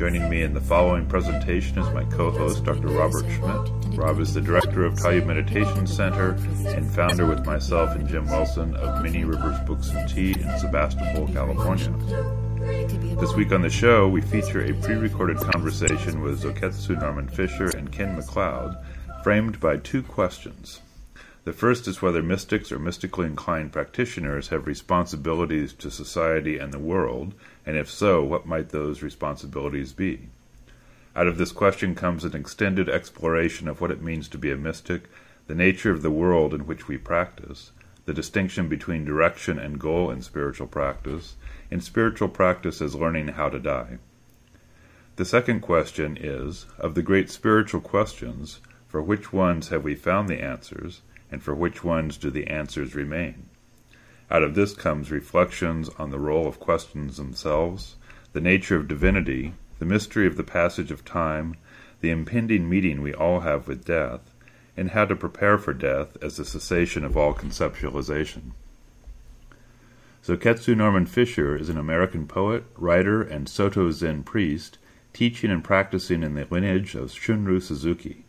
Joining me in the following presentation is my co-host, Dr. Robert Schmidt. Rob is the director of Tayu Meditation Center and founder with myself and Jim Wilson of Many Rivers Books and Tea in Sebastopol, California. This week on the show, we feature a pre-recorded conversation with Zoketsu Norman Fischer and Ken McLeod, framed by two questions. The first is whether mystics or mystically inclined practitioners have responsibilities to society and the world, and if so, what might those responsibilities be? Out of this question comes an extended exploration of what it means to be a mystic, the nature of the world in which we practice, the distinction between direction and goal in spiritual practice, and spiritual practice as learning how to die. The second question is of the great spiritual questions, for which ones have we found the answers, and for which ones do the answers remain? Out of this comes reflections on the role of questions themselves, the nature of divinity, the mystery of the passage of time, the impending meeting we all have with death, and how to prepare for death as the cessation of all conceptualization. Zoketsu Norman Fischer is an American poet, writer, and Soto Zen priest, teaching and practicing in the lineage of Shunryu Suzuki.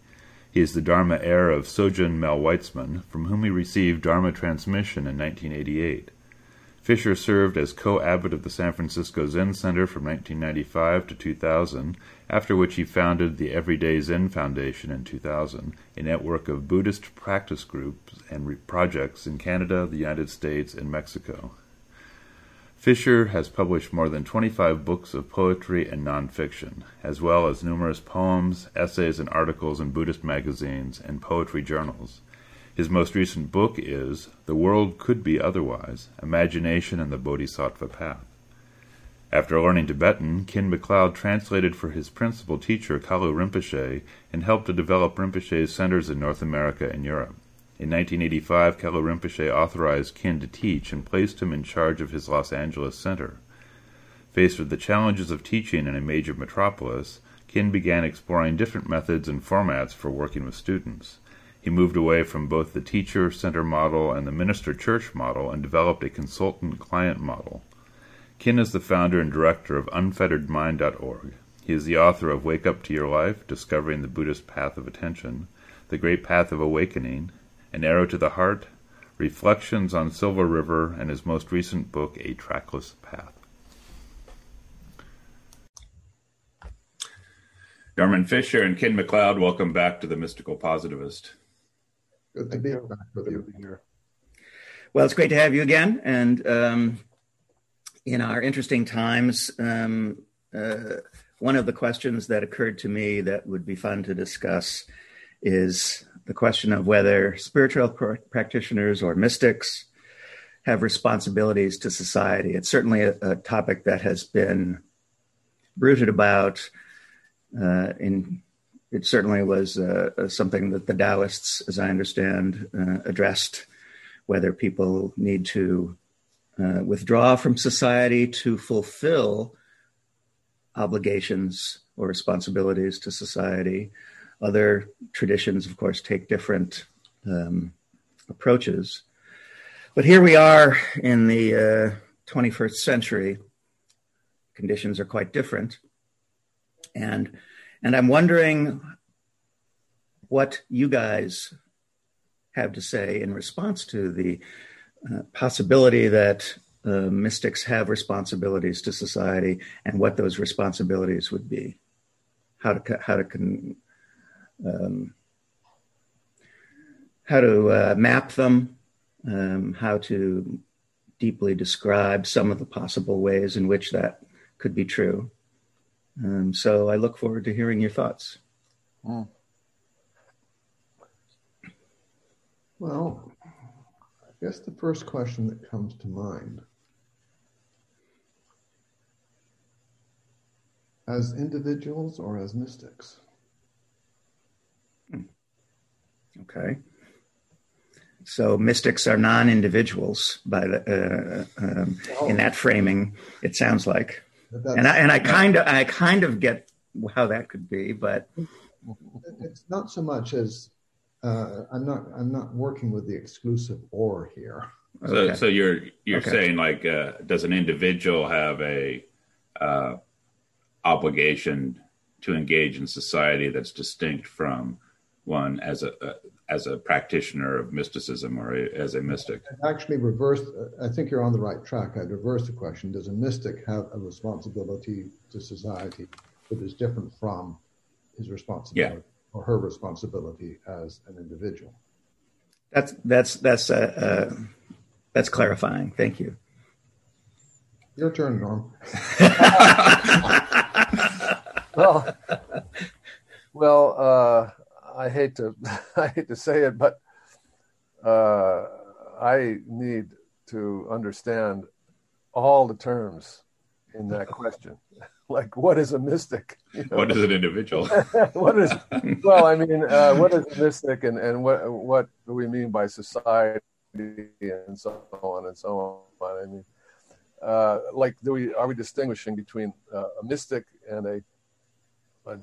He is the Dharma heir of Sojun Mel Weitsman, from whom he received Dharma transmission in 1988. Fischer served as co-abbot of the San Francisco Zen Center from 1995 to 2000, after which he founded the Everyday Zen Foundation in 2000, a network of Buddhist practice groups and projects in Canada, the United States, and Mexico. Fischer has published more than 25 books of poetry and nonfiction, as well as numerous poems, essays, and articles in Buddhist magazines and poetry journals. His most recent book is The World Could Be Otherwise Imagination and the Bodhisattva Path. After learning Tibetan, Ken McLeod translated for his principal teacher, Kalu Rinpoche, and helped to develop Rinpoche's centers in North America and Europe. In 1985, Kalu Rinpoche authorized Ken to teach and placed him in charge of his Los Angeles center. Faced with the challenges of teaching in a major metropolis, Ken began exploring different methods and formats for working with students. He moved away from both the teacher center model and the minister church model and developed a consultant client model. Ken is the founder and director of unfetteredmind.org. He is the author of Wake Up to Your Life Discovering the Buddhist Path of Attention, The Great Path of Awakening, an Arrow to the Heart, Reflections on Silver River, and his most recent book, A Trackless Path. Norman Fischer and Ken McLeod, welcome back to the Mystical Positivist. Good to be back with you. Well, it's great to have you again. And um, in our interesting times, um, uh, one of the questions that occurred to me that would be fun to discuss is the question of whether spiritual pr- practitioners or mystics have responsibilities to society. It's certainly a, a topic that has been brooded about. Uh, in it certainly was uh, something that the Taoists, as I understand, uh, addressed whether people need to uh, withdraw from society to fulfill obligations or responsibilities to society, other traditions, of course, take different um, approaches. But here we are in the uh, 21st century. Conditions are quite different. And, and I'm wondering what you guys have to say in response to the uh, possibility that uh, mystics have responsibilities to society and what those responsibilities would be. How to, how to con- um, how to uh, map them, um, how to deeply describe some of the possible ways in which that could be true. Um, so I look forward to hearing your thoughts. Hmm. Well, I guess the first question that comes to mind as individuals or as mystics? Okay. So mystics are non-individuals by the uh, um, oh. in that framing. It sounds like, and I, and I kind of I kind of get how that could be, but it's not so much as uh, I'm not I'm not working with the exclusive or here. So, okay. so you're you're okay. saying like, uh, does an individual have a uh, obligation to engage in society that's distinct from one as a, a as a practitioner of mysticism or a, as a mystic? I'd actually reverse. I think you're on the right track. I'd reverse the question: Does a mystic have a responsibility to society that is different from his responsibility yeah. or her responsibility as an individual? That's that's that's uh, uh, that's clarifying. Thank you. Your turn, Norm. well, well, uh, I hate to I hate to say it, but uh, I need to understand all the terms in that question. like, what is a mystic? You know? What is an individual? what is well? I mean, uh, what is a mystic, and and what what do we mean by society, and so on and so on? I mean, uh, like, do we are we distinguishing between uh, a mystic and a a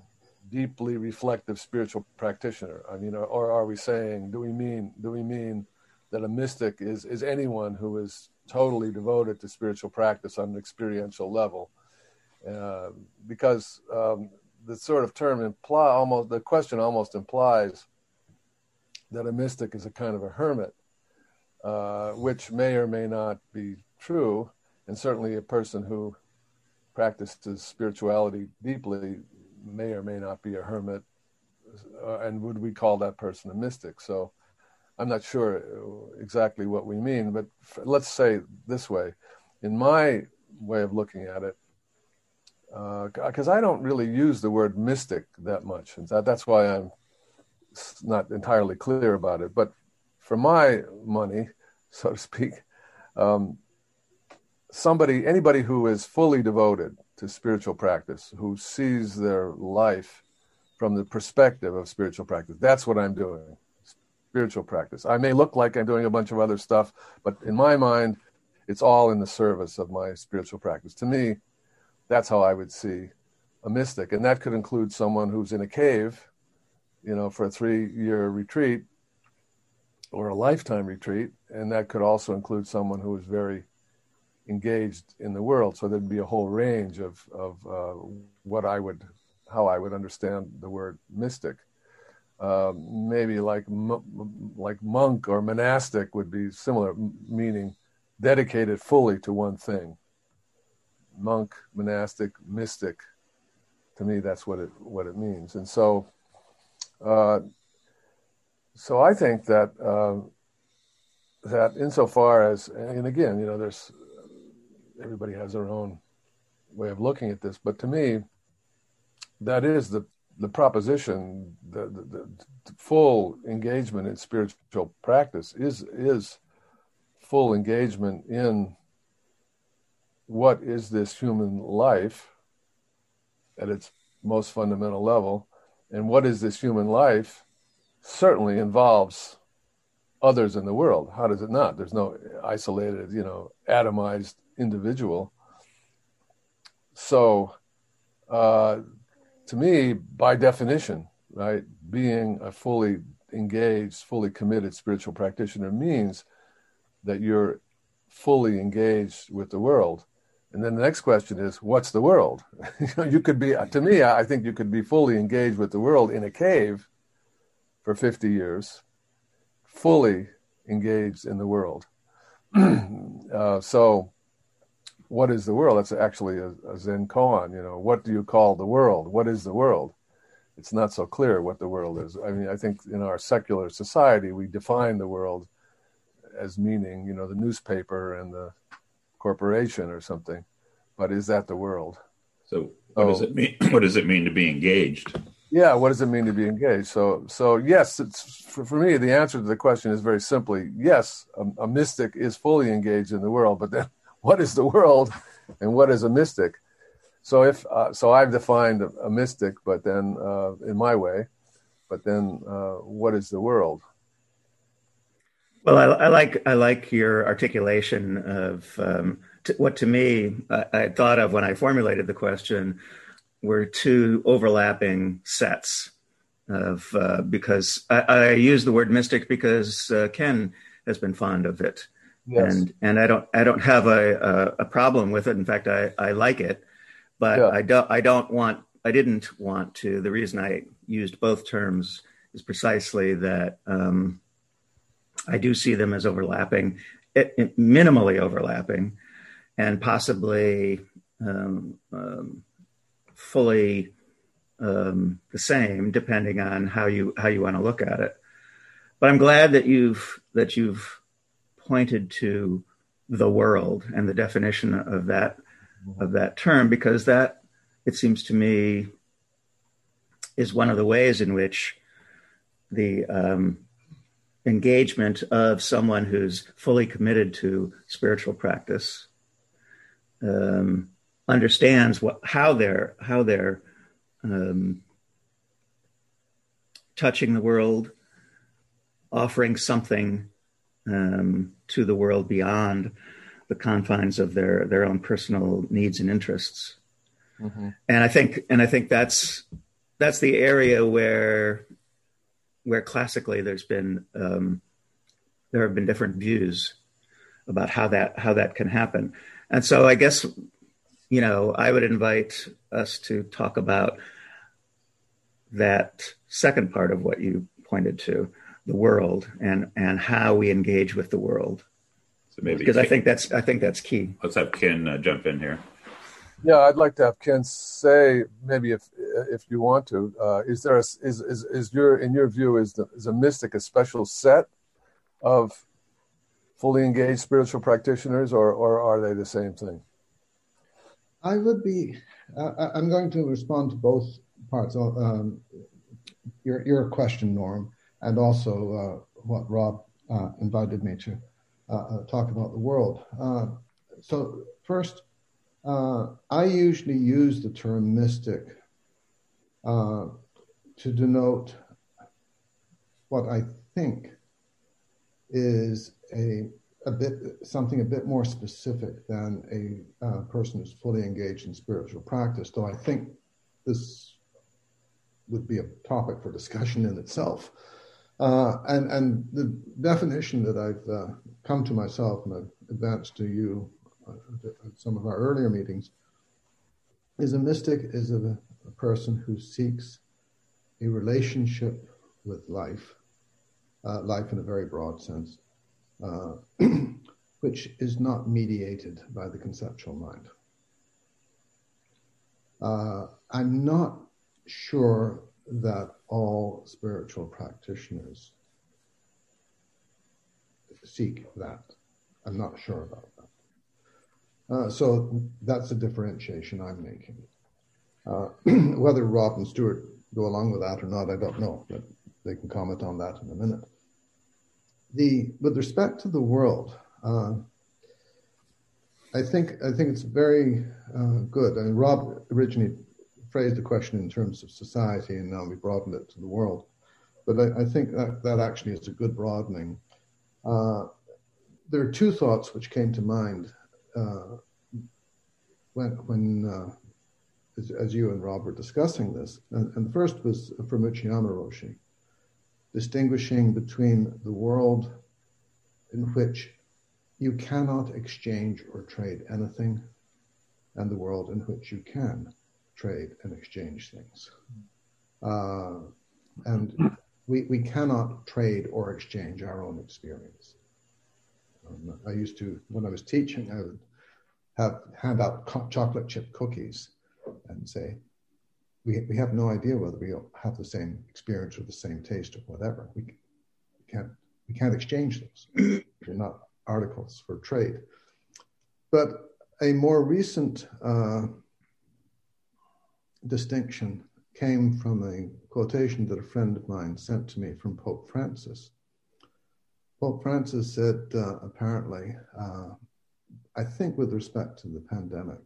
deeply reflective spiritual practitioner? I mean, or, or, are we saying, do we mean, do we mean that a mystic is, is anyone who is totally devoted to spiritual practice on an experiential level? Uh, because um, the sort of term imply almost the question almost implies that a mystic is a kind of a hermit, uh, which may or may not be true, and certainly a person who practices spirituality deeply may or may not be a hermit, uh, and would we call that person a mystic? So I'm not sure exactly what we mean, but let's say this way. In my way of looking at it, because uh, I don't really use the word mystic that much, and that, that's why I'm not entirely clear about it. But for my money, so to speak, um, somebody, anybody who is fully devoted to spiritual practice, who sees their life from the perspective of spiritual practice. That's what I'm doing. Spiritual practice. I may look like I'm doing a bunch of other stuff, but in my mind, it's all in the service of my spiritual practice. To me, that's how I would see a mystic. And that could include someone who's in a cave, you know, for a three year retreat or a lifetime retreat. And that could also include someone who is very engaged in the world. So there'd be a whole range of of uh, what I would, how I would understand the word mystic. Uh, maybe like like monk or monastic would be similar, meaning dedicated fully to one thing. Monk, monastic, mystic. To me, that's what it what it means. And so, uh, so I think that uh, that insofar as, and again, you know, there's everybody has their own way of looking at this, but to me, that is the the proposition. The, the, the full engagement in spiritual practice is is full engagement in what is this human life at its most fundamental level, and what is this human life certainly involves others in the world. How does it not? There's no isolated, you know, atomized individual. So, uh, to me, by definition, right, being a fully engaged, fully committed spiritual practitioner means that you're fully engaged with the world. And then the next question is, what's the world? you know, you could be, to me, I think you could be fully engaged with the world in a cave for 50 years, fully engaged in the world. uh, so, what is the world? That's actually a, a Zen koan. You know, what do you call the world? What is the world? It's not so clear what the world is. I mean, I think in our secular society, we define the world as meaning, you know, the newspaper and the corporation or something. But is that the world? So, what oh, does it mean? What does it mean to be engaged? Yeah, what does it mean to be engaged? So, so yes, it's for, for me. The answer to the question is very simply yes. A, a mystic is fully engaged in the world, but then what is the world and what is a mystic. So if uh, so, I've defined a, a mystic, but then uh, in my way, but then uh, what is the world? Well, I, I, like I like your articulation of um, t- what to me I, I, thought of when I formulated the question were two overlapping sets of uh, because I, I, use the word mystic because uh, Ken has been fond of it, yes. and and I don't I don't have a, a, a problem with it. In fact, I, I like it, but yeah. I don't I don't want I didn't want to. The reason I used both terms is precisely that. Um, I do see them as overlapping, it, it, minimally overlapping, and possibly um, um, fully um, the same, depending on how you how you want to look at it. But I'm glad that you've that you've pointed to the world and the definition of that of that term because that it seems to me is one of the ways in which the um, engagement of someone who's fully committed to spiritual practice um, understands what how they're how they're um, touching the world, offering something um, to the world beyond the confines of their their own personal needs and interests. Mm-hmm. And I think and I think that's that's the area where where classically there's been um, there have been different views about how that how that can happen, and so I guess you know I would invite us to talk about that second part of what you pointed to, the world and and how we engage with the world. So maybe because I think that's I think that's key. Let's have Ken uh, jump in here. Yeah, I'd like to have Ken say maybe if if you want to. Uh, is there a, is, is is your in your view is the, is a mystic a special set of fully engaged spiritual practitioners, or or are they the same thing? I would be. Uh, I'm going to respond to both parts. Um, your your question, Norm, and also uh, what Rob uh, invited me to uh, talk about the world. so first I usually use the term mystic to denote what I think is a a bit something a bit more specific than a uh, person who's fully engaged in spiritual practice. Though I think this would be a topic for discussion in itself. Uh, and and the definition that I've uh, come to myself and I've advanced to you at some of our earlier meetings, is a mystic is a, a person who seeks a relationship with life, uh, life in a very broad sense, uh, which is not mediated by the conceptual mind. Uh, I'm not sure that all spiritual practitioners seek that. I'm not sure about that. Uh, so that's a differentiation I'm making. Uh, whether Rob and Stuart go along with that or not, I don't know, but they can comment on that in a minute. The with respect to the world, uh, I think I think it's very uh, good. I mean, Rob originally phrased the question in terms of society, and now we broadened it to the world. But I, I think that that actually is a good broadening. Uh, there are two thoughts which came to mind uh, when when uh, as, as, you and Rob were discussing this, and, and the first was from Uchiyama Roshi, distinguishing between the world in which you cannot exchange or trade anything, and the world in which you can trade and exchange things. Uh, and we, we cannot trade or exchange our own experience. Um, I used to, when I was teaching, I would have hand out chocolate chip cookies and say, we, we have no idea whether we have the same experience or the same taste or whatever. We, we can't we can't exchange those. They're not articles for trade. But a more recent uh, distinction came from a quotation that a friend of mine sent to me from Pope Francis. Pope Francis said, uh, apparently, uh, I think with respect to the pandemic,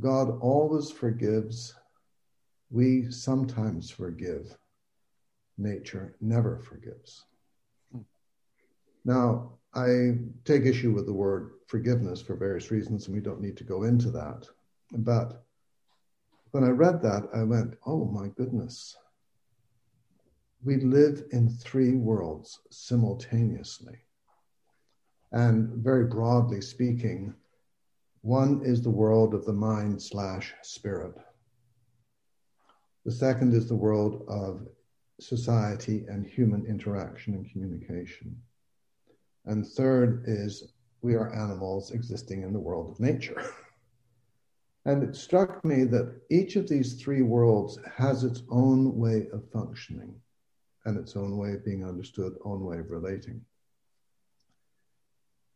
God always forgives. We sometimes forgive. Nature never forgives. Now, I take issue with the word forgiveness for various reasons, and we don't need to go into that. But when I read that, I went, oh my goodness. We live in three worlds simultaneously. And very broadly speaking, one is the world of the mind slash spirit. The second is the world of society and human interaction and communication. And third is we are animals existing in the world of nature. and it struck me that each of these three worlds has its own way of functioning and its own way of being understood, own way of relating.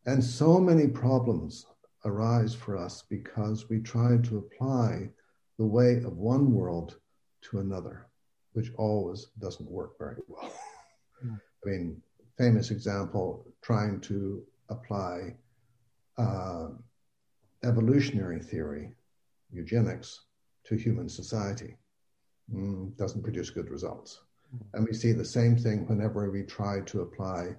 And so many problems arise for us because we try to apply the way of one world to another, which always doesn't work very well. I mean, famous example trying to apply uh, evolutionary theory, eugenics, to human society. Mm, doesn't produce good results. Mm. And we see the same thing whenever we try to apply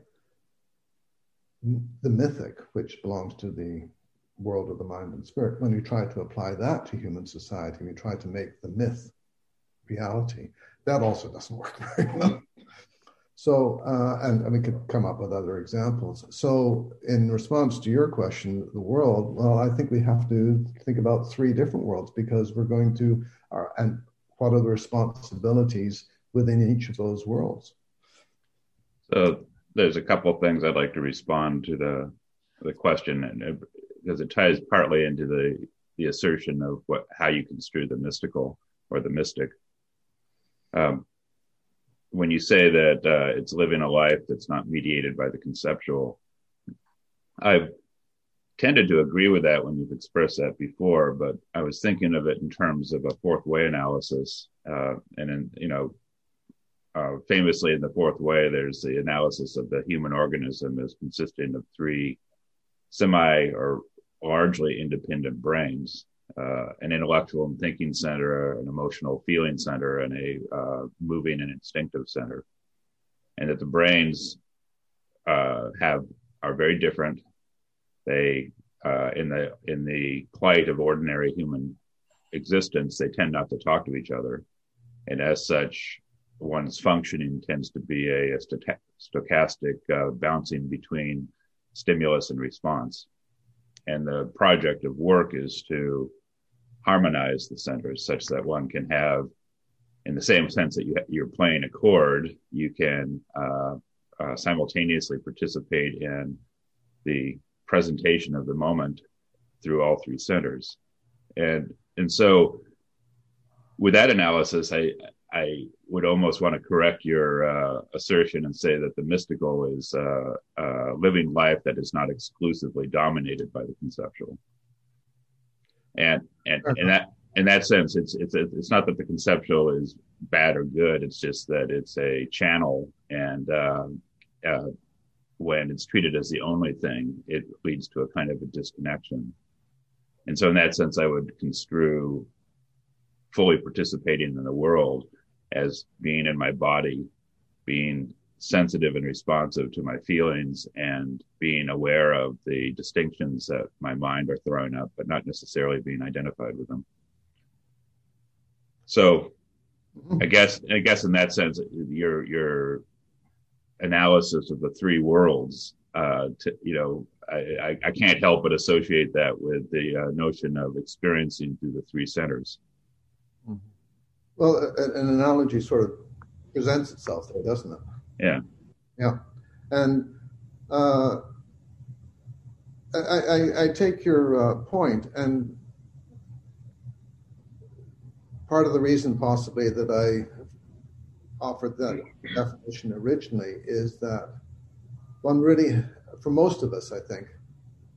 the mythic, which belongs to the world of the mind and spirit, when we try to apply that to human society, we try to make the myth reality. That also doesn't work very well. So, uh, and, and, we could come up with other examples. So, in response to your question, the world, well, I think we have to think about three different worlds because we're going to, uh, and what are the responsibilities within each of those worlds? So, there's a couple of things I'd like to respond to the the question, and because it ties partly into the the assertion of what how you construe the mystical or the mystic. Um, when you say that uh, it's living a life that's not mediated by the conceptual, I've tended to agree with that when you've expressed that before, but I was thinking of it in terms of a fourth way analysis. Uh, and in, you know, uh, famously in the fourth way, there's the analysis of the human organism as consisting of three semi or largely independent brains uh, an intellectual and thinking center, an emotional feeling center, and a uh, moving and instinctive center, and that the brains uh, have are very different. They uh, in the in the plight of ordinary human existence, they tend not to talk to each other, and as such, one's functioning tends to be a, a stochastic uh, bouncing between stimulus and response. And the project of work is to harmonize the centers such that one can have, in the same sense that you, you're playing a chord, you can uh, uh, simultaneously participate in the presentation of the moment through all three centers. And and so with that analysis, I I would almost want to correct your uh, assertion and say that the mystical is uh, uh, living life that is not exclusively dominated by the conceptual and and in that in that sense, it's it's it's not that the conceptual is bad or good. It's just that it's a channel, and uh, uh, when it's treated as the only thing, it leads to a kind of a disconnection. And so, in that sense, I would construe fully participating in the world as being in my body, being sensitive and responsive to my feelings and being aware of the distinctions that my mind are throwing up, but not necessarily being identified with them. So I guess, I guess in that sense, your, your analysis of the three worlds, uh, to, you know, I, I, can't help but associate that with the uh, notion of experiencing through the three centers. Well, an analogy sort of presents itself there, doesn't it? Yeah. Yeah. And uh, I, I, I, take your uh, point, and part of the reason possibly that I offered that definition originally is that one really, for most of us, I think,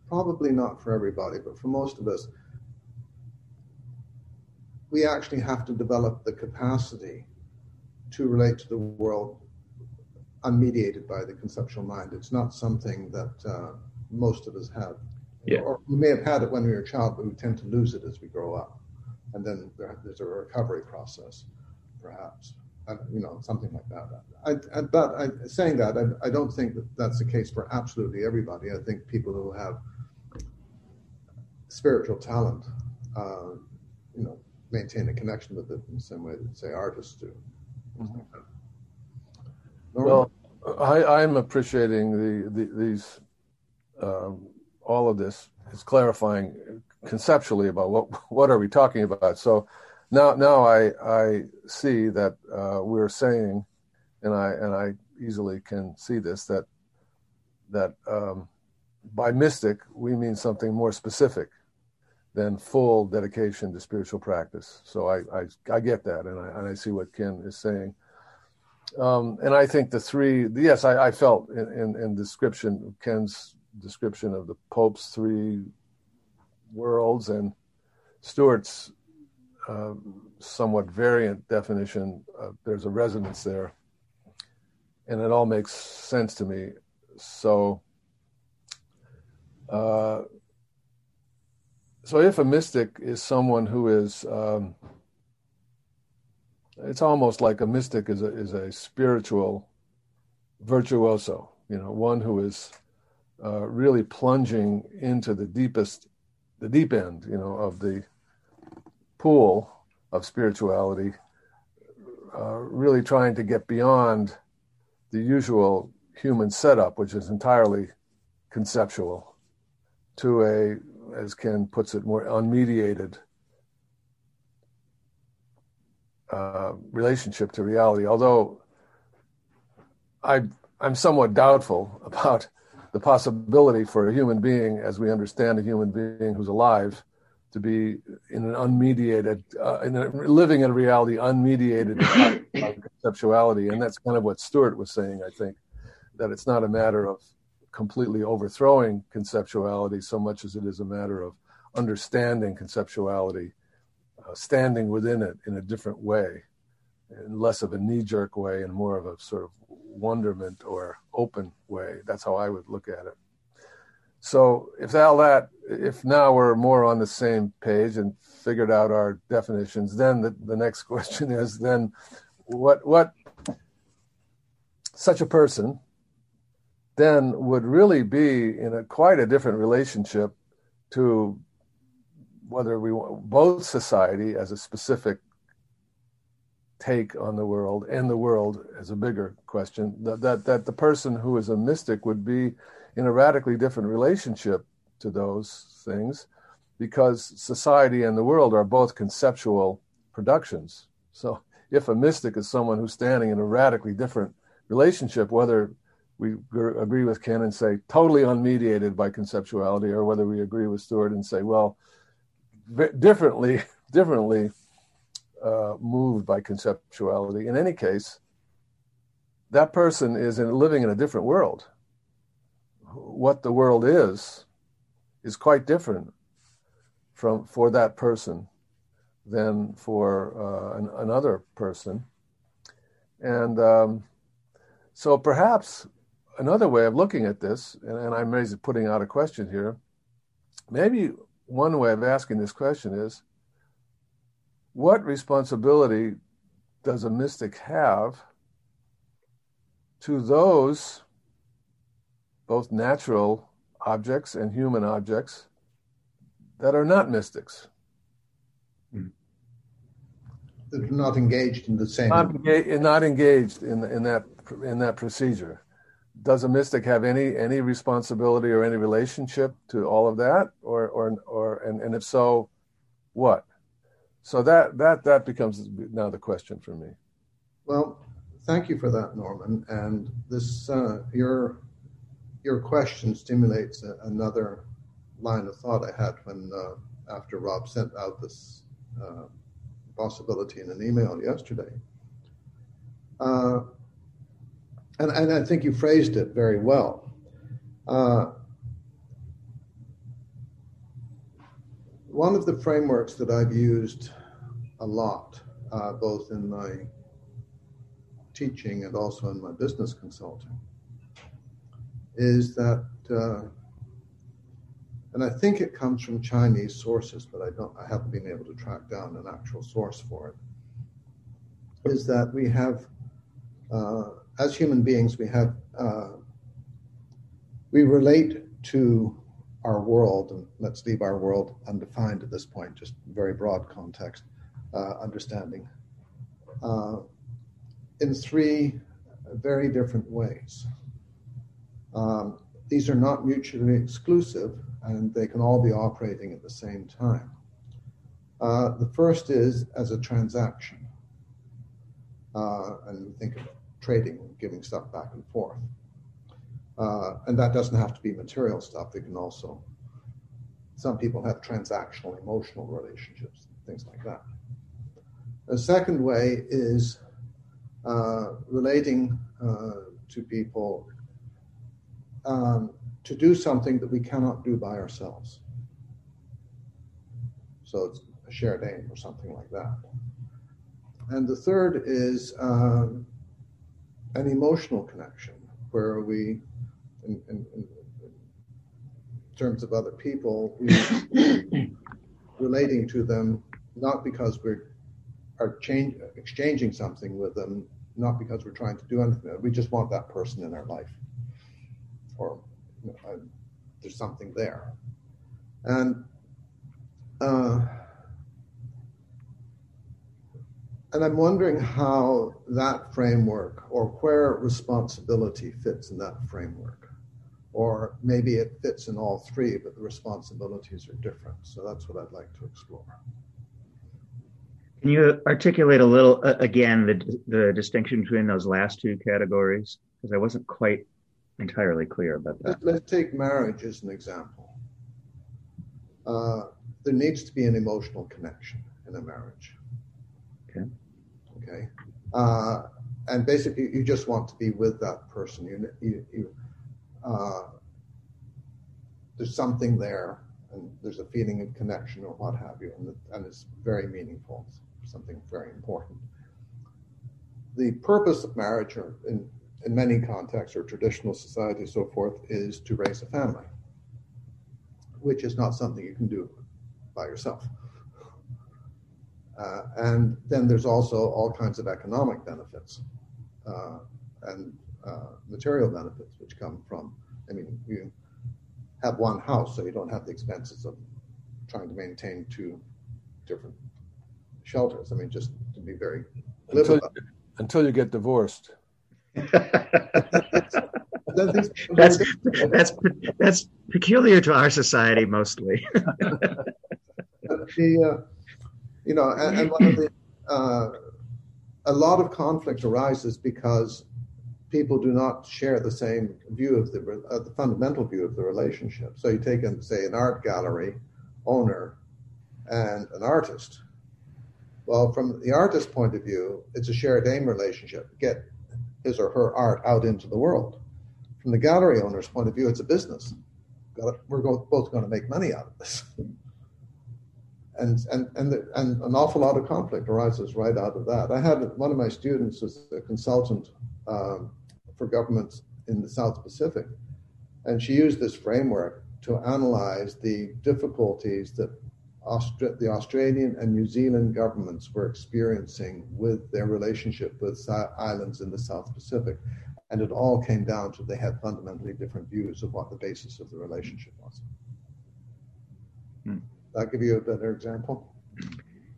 probably not for everybody, but for most of us, we actually have to develop the capacity to relate to the world unmediated by the conceptual mind. It's not something that uh, most of us have. Yeah. Or we may have had it when we were a child, but we tend to lose it as we grow up. And then there's a recovery process, perhaps. you know, something like that. I, I, but I, saying that, I, I, don't think that that's the case for absolutely everybody. I think people who have spiritual talent, uh, you know, maintain a connection with it in the same way that, say, artists do. Mm-hmm. Well, I, am appreciating the, the these um, all of this is clarifying conceptually about what what are we talking about. So now now I I see that uh, we're saying, and I and I easily can see this that that um, by mystic we mean something more specific than full dedication to spiritual practice. So I I, I get that, and I and I see what Ken is saying. Um, and I think the three, yes, I, I felt in, in, in description Ken's description of the Pope's three worlds and Stuart's uh, somewhat variant definition. Uh, there's a resonance there, and it all makes sense to me. So, uh, so if a mystic is someone who is, um, it's almost like a mystic is a is a spiritual virtuoso. You know, one who is uh, really plunging into the deepest, the deep end, you know, of the pool of spirituality, uh, really trying to get beyond the usual human setup, which is entirely conceptual, to a, as Ken puts it, more unmediated uh, relationship to reality. Although I, I'm somewhat doubtful about the possibility for a human being, as we understand a human being who's alive, to be in an unmediated, uh, in a, living in a reality unmediated conceptuality, and that's kind of what Stuart was saying. I think that it's not a matter of completely overthrowing conceptuality so much as it is a matter of understanding conceptuality, uh, standing within it in a different way, in less of a knee-jerk way and more of a sort of wonderment or open way. That's how I would look at it. So if all that, if now we're more on the same page and figured out our definitions, then the, the next question is then what what such a person then would really be in a quite a different relationship to whether we want both society as a specific take on the world and the world as a bigger question that, that that the person who is a mystic would be in a radically different relationship to those things because society and the world are both conceptual productions. So if a mystic is someone who's standing in a radically different relationship whether we agree with Ken and say totally unmediated by conceptuality or whether we agree with Stuart and say well differently differently uh, moved by conceptuality. In any case, that person is in, living in a different world. What the world is is quite different from for that person than for uh, an, another person, and um, so perhaps another way of looking at this, and, and I'm putting out a question here. Maybe one way of asking this question is what responsibility does a mystic have to those both natural objects and human objects that are not mystics? Hmm. That are not engaged in the same. Not, engaged, not engaged in, in that in that procedure. Does a mystic have any any responsibility or any relationship to all of that, or or or and, and if so, what? So that that that becomes now the question for me. Well, thank you for that, Norman. And this uh, your your question stimulates a, another line of thought I had when uh, after Rob sent out this uh, possibility in an email yesterday. And, and I think you phrased it very well. Uh, one of the frameworks that I've used a lot, uh, both in my teaching and also in my business consulting, is that, uh, and I think it comes from Chinese sources, but I don't, I haven't been able to track down an actual source for it. is that we have, uh, as human beings, we have, uh, we relate to our world, and let's leave our world undefined at this point, just very broad context, uh, understanding, uh, in three very different ways. Um, these are not mutually exclusive, and they can all be operating at the same time. Uh, the first is as a transaction. Uh, and think of trading, giving stuff back and forth. Uh, and that doesn't have to be material stuff. It can also, some people have transactional emotional relationships, things like that. The second way is uh, relating uh, to people um, to do something that we cannot do by ourselves. So it's a shared aim or something like that. And the third is um, an emotional connection where we, in, in, in terms of other people, relating to them not because we are change, exchanging something with them, not because we're trying to do anything. We just want that person in our life, or you know, uh, there's something there, and. Uh, and I'm wondering how that framework or where responsibility fits in that framework. Or maybe it fits in all three, but the responsibilities are different. So that's what I'd like to explore. Can you articulate a little uh, again the, the distinction between those last two categories? Because I wasn't quite entirely clear about that. Let's take marriage as an example. Uh, there needs to be an emotional connection in a marriage. Okay. Uh, and basically, you just want to be with that person. You, you, you uh, there's something there, and there's a feeling of connection or what have you, and, and it's very meaningful. It's something very important. The purpose of marriage, or in, in many contexts, or traditional society, so forth, is to raise a family, which is not something you can do by yourself. Uh, and then there's also all kinds of economic benefits uh, and uh, material benefits which come from, I mean, you have one house, so you don't have the expenses of trying to maintain two different shelters. I mean, just to be very until, until you get divorced. that's that's that's peculiar to our society mostly. the uh, you know, and, and one of the, uh, a lot of conflict arises because people do not share the same view of the, uh, the fundamental view of the relationship. So you take, in, say, an art gallery owner and an artist. Well, from the artist's point of view, it's a shared aim relationship. Get his or her art out into the world. From the gallery owner's point of view, it's a business. We're both going to make money out of this. And and and, the, and an awful lot of conflict arises right out of that. I had one of my students was a consultant um, for governments in the South Pacific, and she used this framework to analyze the difficulties that Austra- the Australian and New Zealand governments were experiencing with their relationship with islands in the South Pacific. And it all came down to they had fundamentally different views of what the basis of the relationship was. Hmm that give you a better example?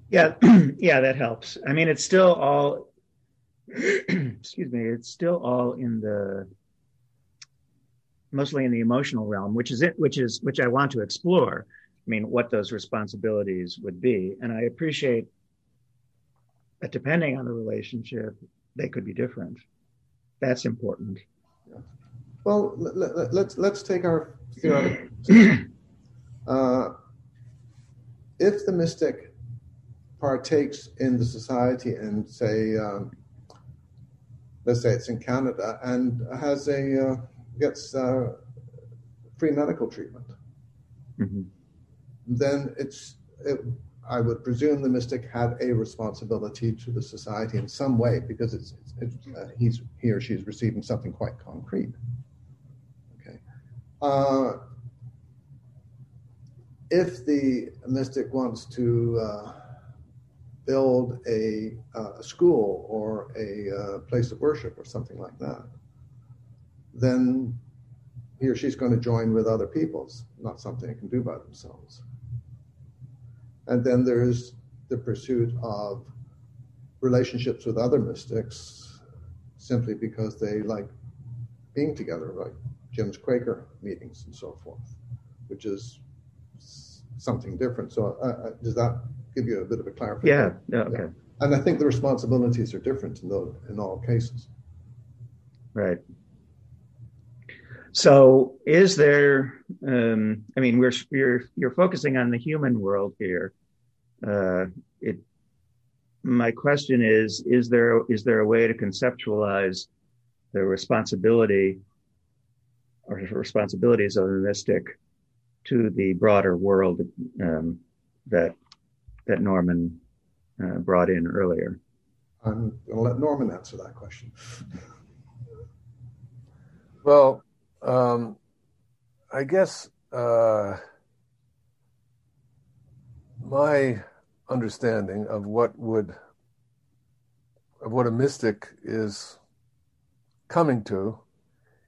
Yeah, yeah, that helps. I mean, it's still all, excuse me, it's still all in the, mostly in the emotional realm, which is it, which is, which I want to explore. I mean, what those responsibilities would be. And I appreciate that depending on the relationship, they could be different. That's important. Yeah. Well, let, us let's, let's take our theoretical. uh, if the mystic partakes in the society and say, um, let's say it's in Canada and has a uh, gets uh, free medical treatment, mm-hmm. then it's it, I would presume the mystic had a responsibility to the society in some way because it's, it's, it's uh, he's he or she is receiving something quite concrete. Okay. If the mystic wants to uh, build a, uh, school or a uh, place of worship or something like that, then he or she's going to join with other peoples, not something they can do by themselves. And then there's the pursuit of relationships with other mystics simply because they like being together, like Jim's Quaker meetings and so forth, which is something different. So, uh, uh does that give you a bit of a clarification? Yeah. yeah okay. Yeah. And I think the responsibilities are different in those in all cases. Right. So, is there? Um, I mean, we're you're you're focusing on the human world here. Uh, it. My question is: Is there is there a way to conceptualize the responsibility or responsibilities of the mystic to the broader world um, that that Norman uh, brought in earlier? I'm going to let Norman answer that question. Well, um, I guess uh, my understanding of what would of what a mystic is coming to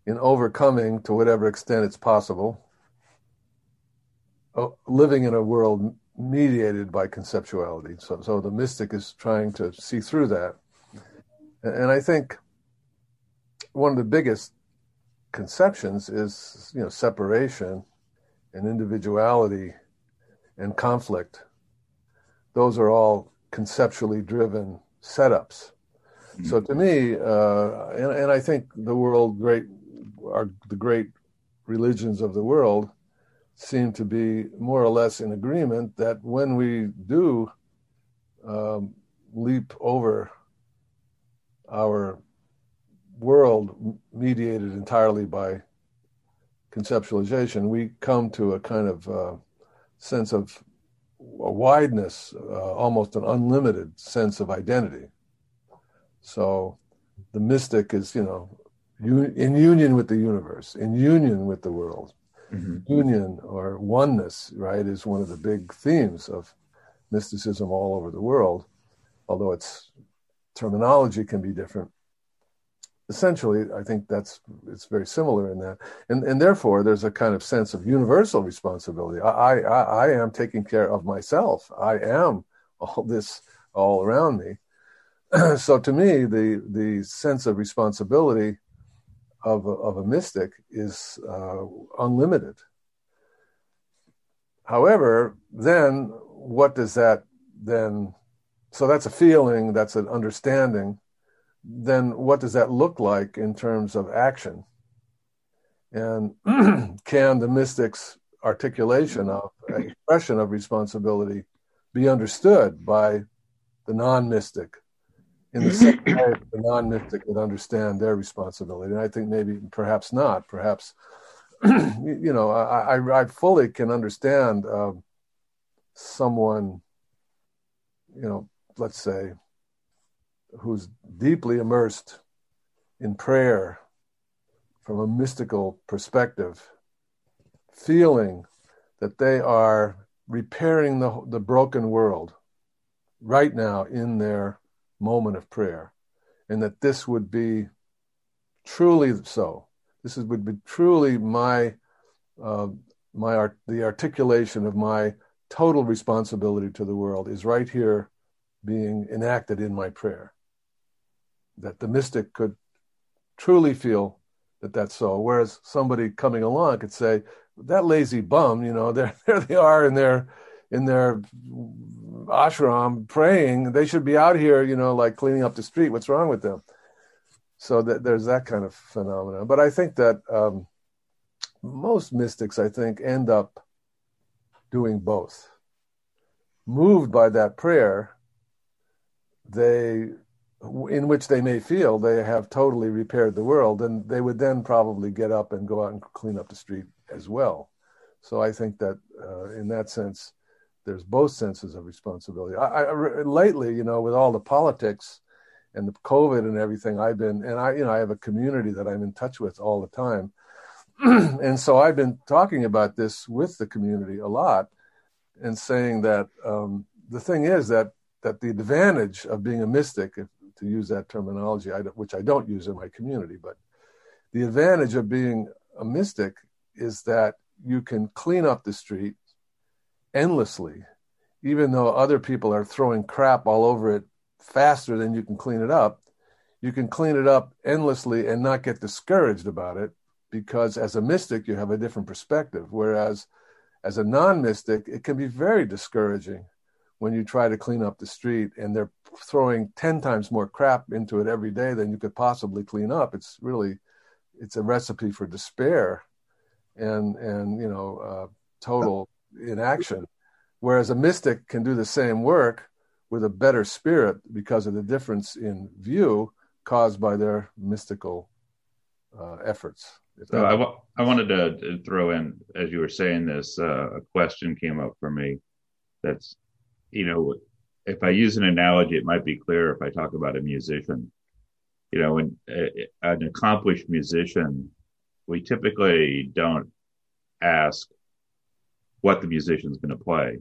in overcoming to whatever extent it's possible living in a world mediated by conceptuality. So so the mystic is trying to see through that. And i think one of the biggest conceptions is you know separation and individuality and conflict. Those are all conceptually driven setups. So to me uh, and, and, i think the world great are the great religions of the world seem to be more or less in agreement that when we do um, leap over our world mediated entirely by conceptualization, we come to a kind of uh, sense of a wideness, uh, almost an unlimited sense of identity. So the mystic is, you know, in union with the universe, in union with the world. Mm-hmm. Union or oneness, right, is one of the big themes of mysticism all over the world, although its terminology can be different. Essentially i think that's it's very similar in that. And and therefore there's a kind of sense of universal responsibility. I i, I am taking care of myself. I am all this all around me. So to me the the sense of responsibility of a, of a mystic is uh, unlimited however then what does that then so that's a feeling that's an understanding then what does that look like in terms of action? And can the mystic's articulation of expression of responsibility be understood by the non-mystic in the same way the non-mystic would understand their responsibility? And I think maybe perhaps not. Perhaps you know I, I, I fully can understand uh, someone you know let's say who's deeply immersed in prayer from a mystical perspective, feeling that they are repairing the, the broken world right now in their moment of prayer, and that this would be truly so. This is, would be truly my uh, my art, the articulation of my total responsibility to the world is right here being enacted in my prayer that the mystic could truly feel that that's so. Whereas somebody coming along could say, that lazy bum, you know, there, there they are in their, in their ashram praying. They should be out here, you know, like cleaning up the street. What's wrong with them? So that there's that kind of phenomenon. But I think that um, most mystics, I think, end up doing both. Moved by that prayer, they in which they may feel they have totally repaired the world, and they would then probably get up and go out and clean up the street as well. So I think that uh, in that sense, there's both senses of responsibility. I, I, lately, you know, with all the politics and the COVID and everything, I've been, and I, you know, I have a community that I'm in touch with all the time, and so I've been talking about this with the community a lot, and saying that um, the thing is that that the advantage of being a mystic, if, to use that terminology, I, which I don't use in my community, but the advantage of being a mystic is that you can clean up the street endlessly, even though other people are throwing crap all over it faster than you can clean it up. You can clean it up endlessly and not get discouraged about it because as a mystic, you have a different perspective. Whereas as a non mystic, it can be very discouraging when you try to clean up the street and they're throwing 10 times more crap into it every day than you could possibly clean up. It's really, it's a recipe for despair and, and, you know, uh, total inaction. Whereas a mystic can do the same work with a better spirit because of the difference in view caused by their mystical uh, efforts. So I, w- I wanted to throw in, as you were saying this, uh, a question came up for me. That's, you know, if I use an analogy, it might be clearer if I talk about a musician. You know, when uh, an accomplished musician, we typically don't ask what the musician's going to play,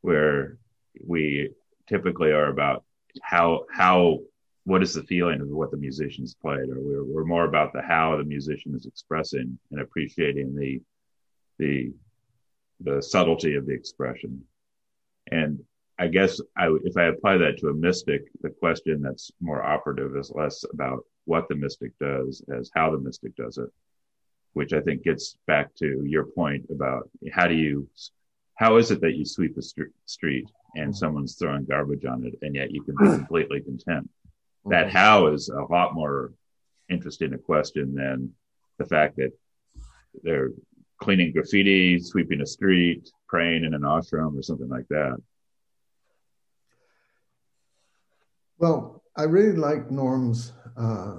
where we typically are about how how what is the feeling of what the musicians played, or we're we're more about the how the musician is expressing and appreciating the the the subtlety of the expression. And I guess I, if I apply that to a mystic, the question that's more operative is less about what the mystic does as how the mystic does it, which I think gets back to your point about how do you, how is it that you sweep the st- street and someone's throwing garbage on it and yet you can be completely content? That how is a lot more interesting a question than the fact that they're cleaning graffiti, sweeping a street, praying in an ashram or something like that. Well, I really like Norm's uh,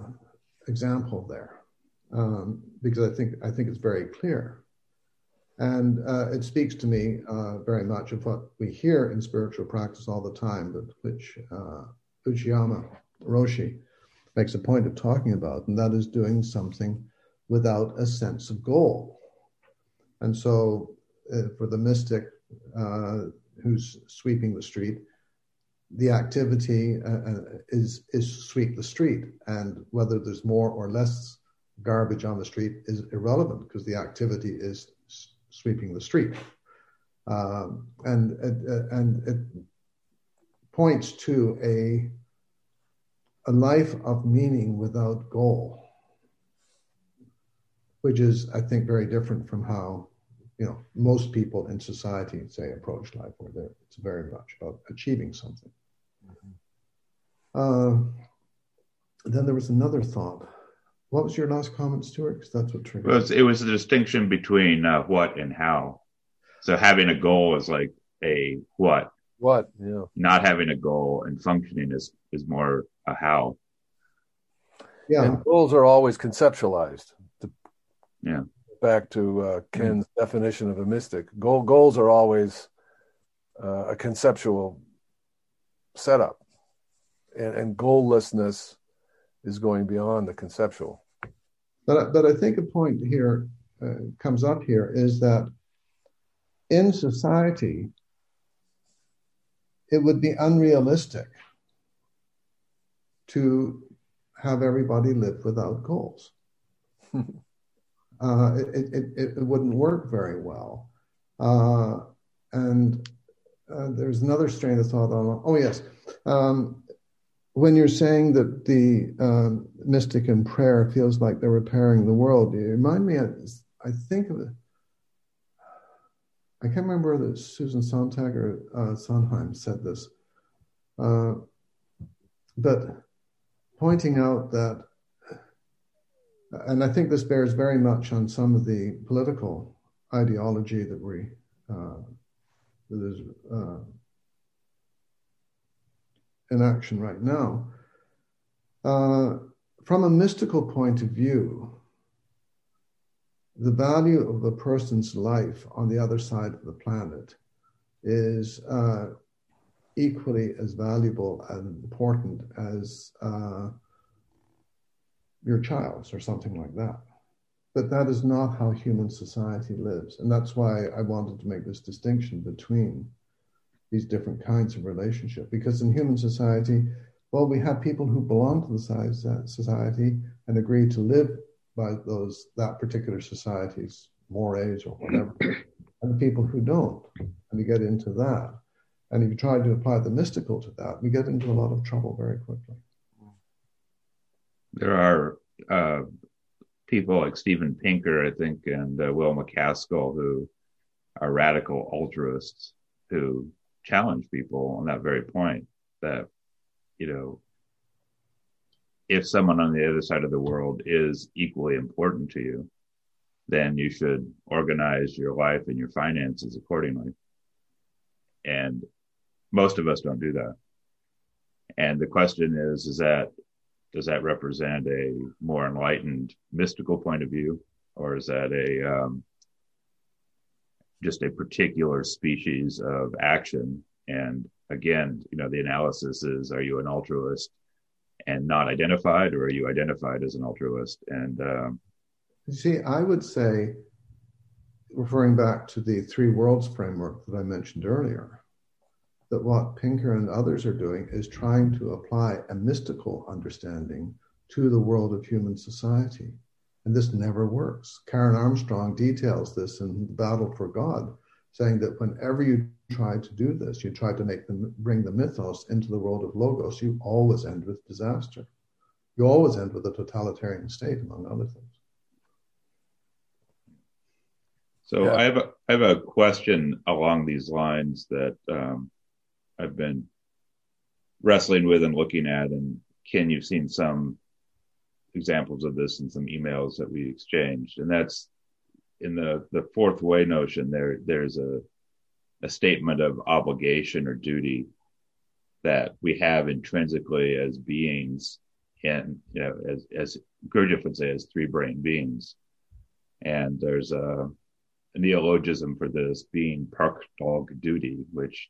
example there um, because I think I think it's very clear, and uh, it speaks to me uh, very much of what we hear in spiritual practice all the time, but which uh, Uchiyama Roshi makes a point of talking about, and that is doing something without a sense of goal. And so, uh, for the mystic uh, who's sweeping the street, the activity uh, uh, is is sweep the street, and whether there's more or less garbage on the street is irrelevant because the activity is sweeping the street, um, and and it points to a a life of meaning without goal, which is, I think, very different from how you know most people in society say approach life, where it's very much about achieving something. Uh, then there was another thought. What was your last comment, Stuart? Because that's what triggered. It was, it was the distinction between uh, what and how. So having a goal is like a what. What? Yeah. Not having a goal and functioning is is more a how. Yeah. And goals are always conceptualized. To, yeah. Back to uh, Ken's mm-hmm. definition of a mystic, goal goals are always uh, a conceptual setup and, and goallessness is going beyond the conceptual. But, but I think a point here uh, comes up here is that in society, it would be unrealistic to have everybody live without goals. uh, it, it, it, wouldn't work very well. Uh, and uh, there's another strain of thought on, oh, yes. Um, when you're saying that the um, mystic in prayer feels like they're repairing the world, you remind me, I think of it. I can't remember that Susan Sontag or uh, Sondheim said this, uh, but pointing out that, and I think this bears very much on some of the political ideology that we uh, that is uh, in action right now. Uh, from a mystical point of view, the value of a person's life on the other side of the planet is uh, equally as valuable and important as uh, your child's or something like that. But that is not how human society lives. And that's why I wanted to make this distinction between these different kinds of relationship. Because in human society, well, we have people who belong to the society and agree to live by those that particular society's mores or whatever, and the people who don't, and we get into that. And if you try to apply the mystical to that, we get into a lot of trouble very quickly. There are uh, people like Steven Pinker, I think, and uh, Will MacAskill who are radical altruists who challenge people on that very point that, you know, if someone on the other side of the world is equally important to you, then you should organize your life and your finances accordingly. And most of us don't do that. And the question is, is that, does that represent a more enlightened mystical point of view? Or is that a, um, just a particular species of action. And again, you know, the analysis is, are you an altruist and not identified or are you identified as an altruist? And, um, you see, I would say, referring back to the three worlds framework that I mentioned earlier, that what Pinker and others are doing is trying to apply a mystical understanding to the world of human society. And this never works. Karen Armstrong details this in the Battle for God, saying that whenever you try to do this, you try to make them bring the mythos into the world of logos, you always end with disaster. You always end with a totalitarian state, among other things. So yeah. I have a I have a question along these lines that um, I've been wrestling with and looking at, and Ken, you've seen some examples of this in some emails that we exchanged, and that's in the the fourth way notion. There there's a a statement of obligation or duty that we have intrinsically as beings, and you know, as as Gurdjieff would say, as three brain beings. And there's a, a neologism for this being park dog duty, which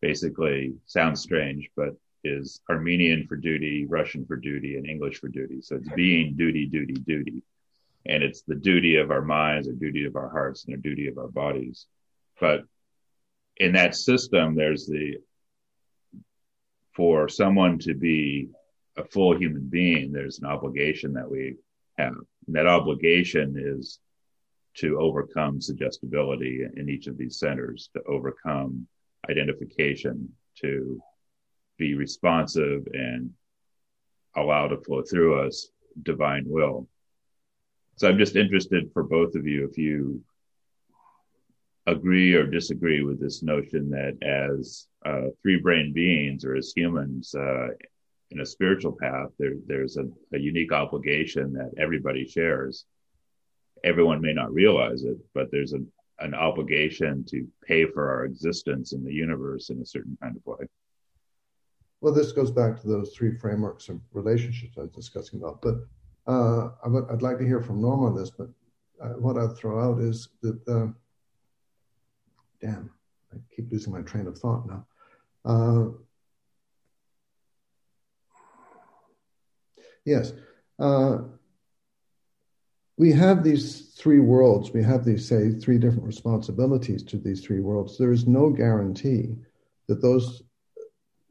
basically sounds strange, but is Armenian for duty, Russian for duty, and English for duty. So it's being duty, duty, duty. And it's the duty of our minds, the duty of our hearts, and the duty of our bodies. But in that system, there's the, for someone to be a full human being, there's an obligation that we have. And that obligation is to overcome suggestibility in each of these centers, to overcome identification, to be responsive and allow to flow through us divine will. So I'm just interested for both of you if you agree or disagree with this notion that as uh, three brain beings or as humans uh, in a spiritual path, there, there's a, a unique obligation that everybody shares. Everyone may not realize it, but there's an obligation to pay for our existence in the universe in a certain kind of way. Well, this goes back to those three frameworks of relationships I was discussing about. But uh, I would, I'd like to hear from Norm on this. But uh, what I'd throw out is that, uh, damn, I keep losing my train of thought now. Uh, yes. Uh, we have these three worlds. We have these, say, three different responsibilities to these three worlds. There is no guarantee that those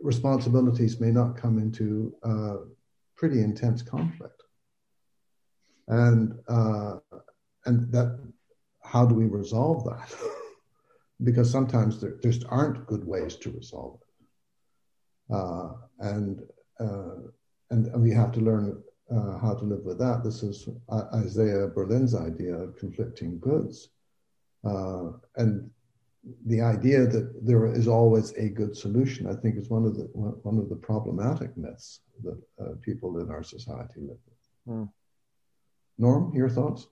responsibilities may not come into uh, pretty intense conflict. And uh, and that how do we resolve that? because sometimes there just aren't good ways to resolve it, uh, and, uh, and we have to learn uh, how to live with that. This is uh, Isaiah Berlin's idea of conflicting goods, and the idea that there is always a good solution, I think, is one of the one of the problematic myths that uh, people in our society live with. Hmm. Norm, your thoughts?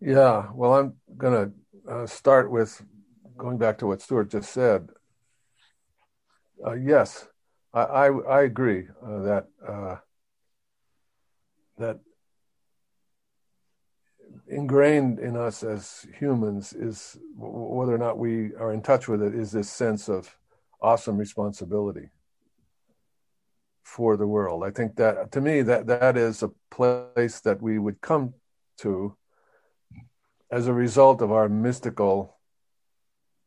Yeah, well, I'm going to uh, start with going back to what Stuart just said. Uh, yes, I, I, I agree uh, that uh, that ingrained in us as humans is whether or not we are in touch with it is this sense of awesome responsibility for the world i think that to me that that is a place that we would come to as a result of our mystical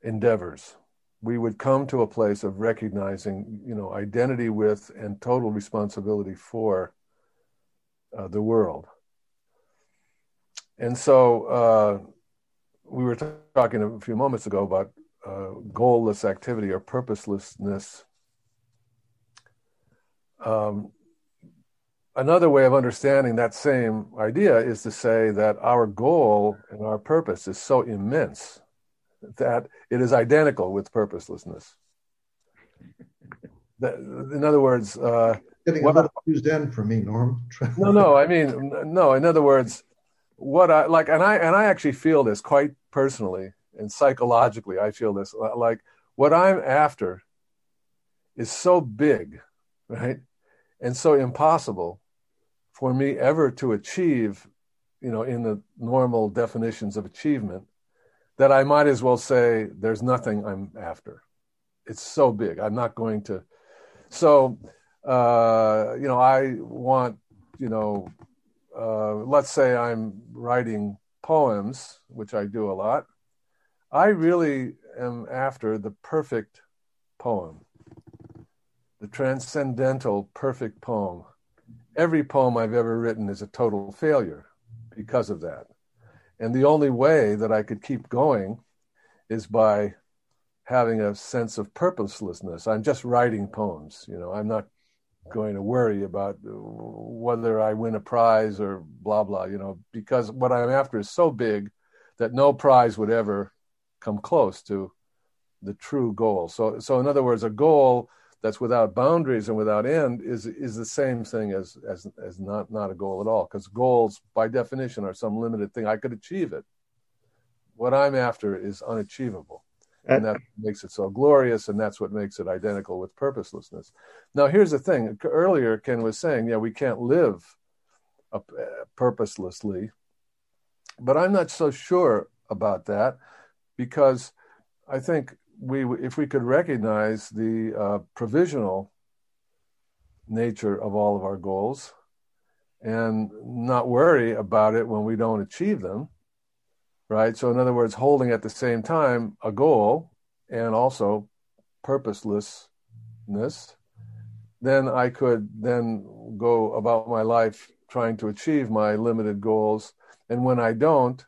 endeavors we would come to a place of recognizing, you know, identity with and total responsibility for uh, the world. And so uh, we were talking a few moments ago about uh, goalless activity or purposelessness. Um, another way of understanding that same idea is to say that our goal and our purpose is so immense that it is identical with purposelessness. That, in other words, uh, getting a little confused in for me, Norm. no, no, I mean, no. In other words, what I like, and I and I actually feel this quite personally and psychologically. I feel this like what I'm after is so big, right, and so impossible for me ever to achieve, you know, in the normal definitions of achievement that I might as well say there's nothing I'm after. It's so big. I'm not going to. So, uh, you know, I want, you know, uh, let's say I'm writing poems, which I do a lot. I really am after the perfect poem, the transcendental perfect poem. Every poem I've ever written is a total failure because of that. And the only way that I could keep going is by having a sense of purposelessness. I'm just writing poems, you know, I'm not going to worry about whether I win a prize or blah, blah, you know, because what I'm after is so big that no prize would ever come close to the true goal. So, so in other words, a goal that's without boundaries and without end is is the same thing as as as not not a goal at all because goals by definition are some limited thing. I could achieve it. What i'm after is unachievable and that makes it so glorious and that's what makes it identical with purposelessness. Now here's the thing. Earlier ken was saying yeah we can't live uh, purposelessly. But i'm not so sure about that because i think we if we could recognize the uh, provisional nature of all of our goals and not worry about it when we don't achieve them right so in other words holding at the same time a goal and also purposelessness then i could then go about my life trying to achieve my limited goals and when i don't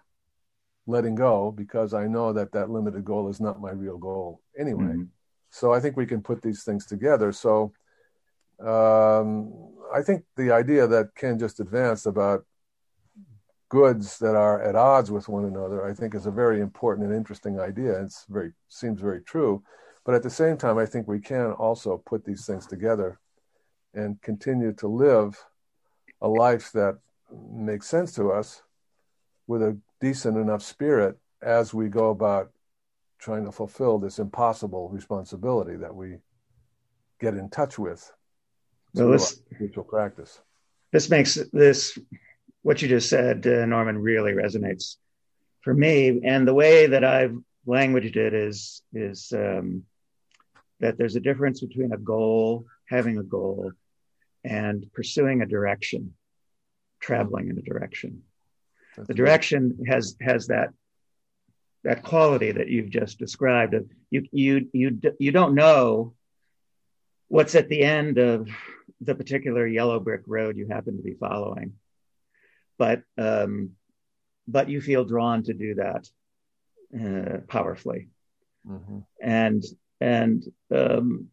letting go because I know that that limited goal is not my real goal anyway. Mm-hmm. So I think we can put these things together. So um, I think the idea that Ken just advanced about goods that are at odds with one another, I think is a very important and interesting idea. It's very seems very true, but at the same time, I think we can also put these things together and continue to live a life that makes sense to us with a decent enough spirit as we go about trying to fulfill this impossible responsibility that we get in touch with well, this spiritual practice. This makes this what you just said, uh, Norman, really resonates for me. And the way that I've languaged it is is um, that there's a difference between a goal, having a goal, and pursuing a direction, traveling in a direction. That's the direction has has that that quality that you've just described. Of you you you you don't know what's at the end of the particular yellow brick road you happen to be following, but um, but you feel drawn to do that uh, powerfully, mm-hmm. and and um,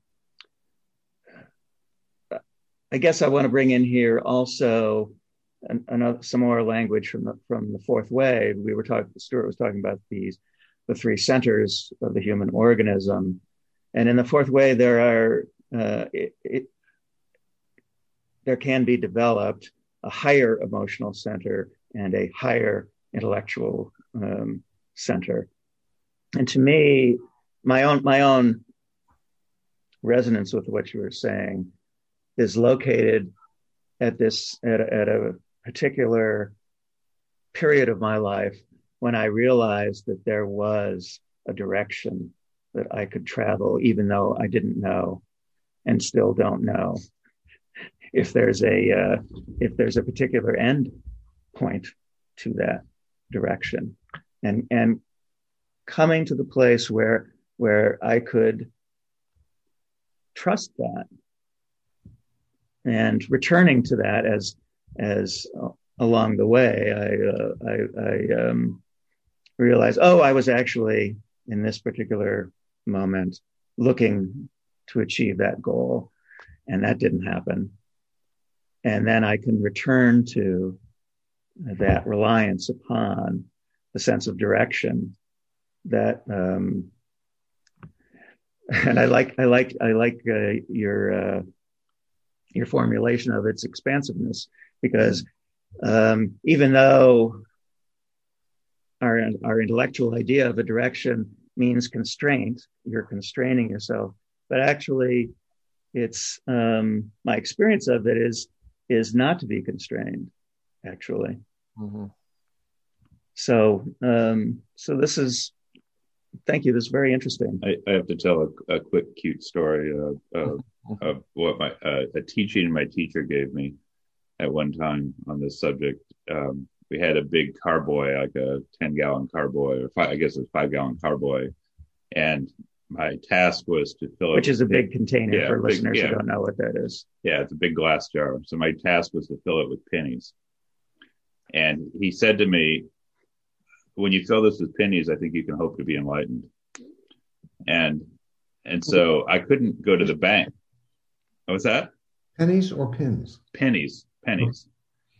I guess I want to bring in here also another some more language from the from the fourth way. We were talking. Stuart was talking about these the three centers of the human organism, and in the fourth way, there are uh, it, it, there can be developed a higher emotional center and a higher intellectual um, center. And to me, my own my own resonance with what you were saying is located at this at at a particular period of my life when I realized that there was a direction that I could travel, even though I didn't know and still don't know if there's a uh, if there's a particular end point to that direction. And and coming to the place where where I could trust that and returning to that as as uh, along the way I uh, I, I um, realized oh I was actually in this particular moment looking to achieve that goal. And that didn't happen and then I can return to that reliance upon the sense of direction that um, and I like I like I like uh, your uh, your formulation of its expansiveness because um, even though our our intellectual idea of a direction means constraint, you're constraining yourself, but actually, it's um, my experience of it is is not to be constrained, actually. Mm-hmm. So um, so this is thank you. This is very interesting. I, I have to tell a, a, quick, cute story of, of, of what my uh, a teaching my teacher gave me at one time on this subject. Um, we had a big carboy, like a ten gallon carboy, or five, I guess it's five gallon carboy, and my task was to fill it. Which is a big container yeah, for big, listeners yeah. who don't know what that is. Yeah, it's a big glass jar. So my task was to fill it with pennies. And he said to me, when you fill this with pennies, I think you can hope to be enlightened. And and so I couldn't go to the bank. What was that? Pennies or pins? Pennies, pennies.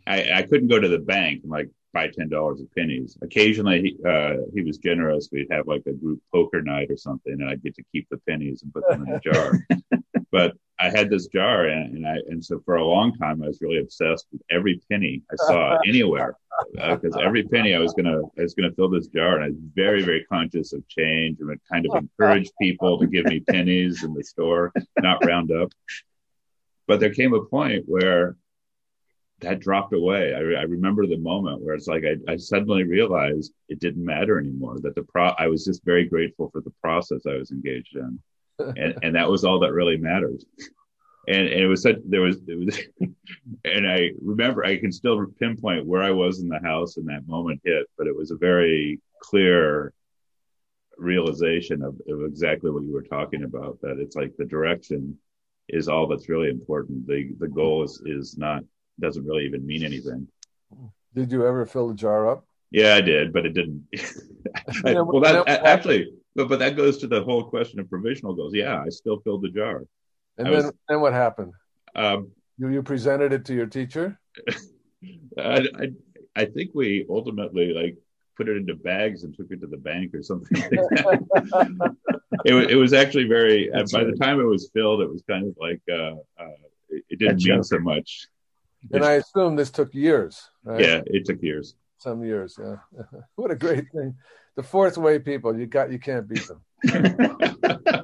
I, I couldn't go to the bank and like buy ten dollars of pennies. Occasionally, he, uh, he was generous. We'd have like a group poker night or something, and I'd get to keep the pennies and put them in a jar. but I had this jar, and, and, I and so for a long time I was really obsessed with every penny I saw anywhere because uh, every penny I was gonna I was gonna fill this jar, and I was very very conscious of change and would kind of encourage people to give me pennies in the store, not round up. But there came a point where that dropped away. I, I remember the moment where it's like I, I, suddenly realized it didn't matter anymore. That the pro I was just very grateful for the process I was engaged in and, and that was all that really mattered. And, and it was such there was it was and I remember I can still pinpoint where I was in the house and that moment hit, but it was a very clear realization of, of exactly what you were talking about. That it's like the direction is all that's really important. The the goal is is not doesn't really even mean anything. Did you ever fill the jar up? Yeah, I did, but it didn't. I, well, that actually but but that goes to the whole question of provisional goals. Yeah, I still filled the jar. And I then was, then what happened? Um, you you presented it to your teacher. I, I, I think we ultimately like put it into bags and took it to the bank or something like that. it, was, it was actually very. That's by right. the time it was filled, it was kind of like uh, uh, it, it, didn't mean so much. And I assume this took years. Right? Yeah, it took years. Some years. Yeah. what a great thing the fourth way people, you got you can't beat them. you,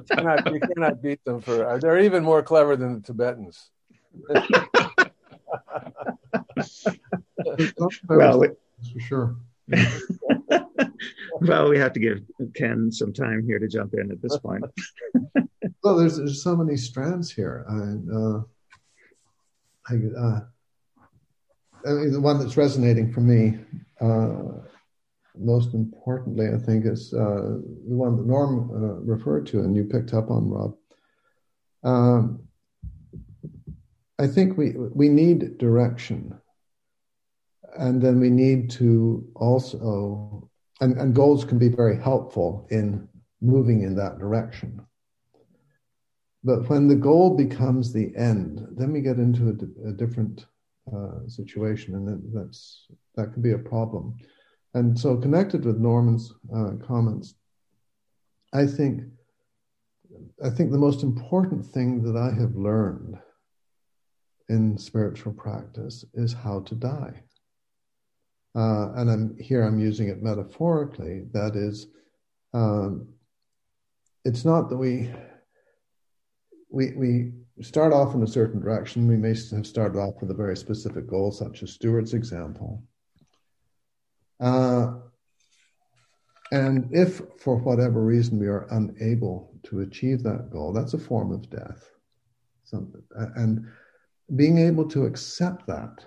cannot, you cannot beat them for. They're even more clever than the Tibetans. well, for sure. well, we have to give Ken some time here to jump in at this point. well, there's, there's so many strands here. I, uh, I, uh, I mean, the one that's resonating for me uh, most importantly, I think, is uh, the one that Norm uh, referred to and you picked up on, Rob. Um, I think we we need direction, and then we need to also, and, and goals can be very helpful in moving in that direction. But when the goal becomes the end, then we get into a, a different uh, situation, and that's that can be a problem. And so, connected with Norman's uh, comments, I think I think the most important thing that I have learned in spiritual practice is how to die. Uh, and I'm here. I'm using it metaphorically. That is, um, it's not that we we we start off in a certain direction. We may have started off with a very specific goal, such as Stuart's example. Uh, and if for whatever reason we are unable to achieve that goal, that's a form of death. So, and being able to accept that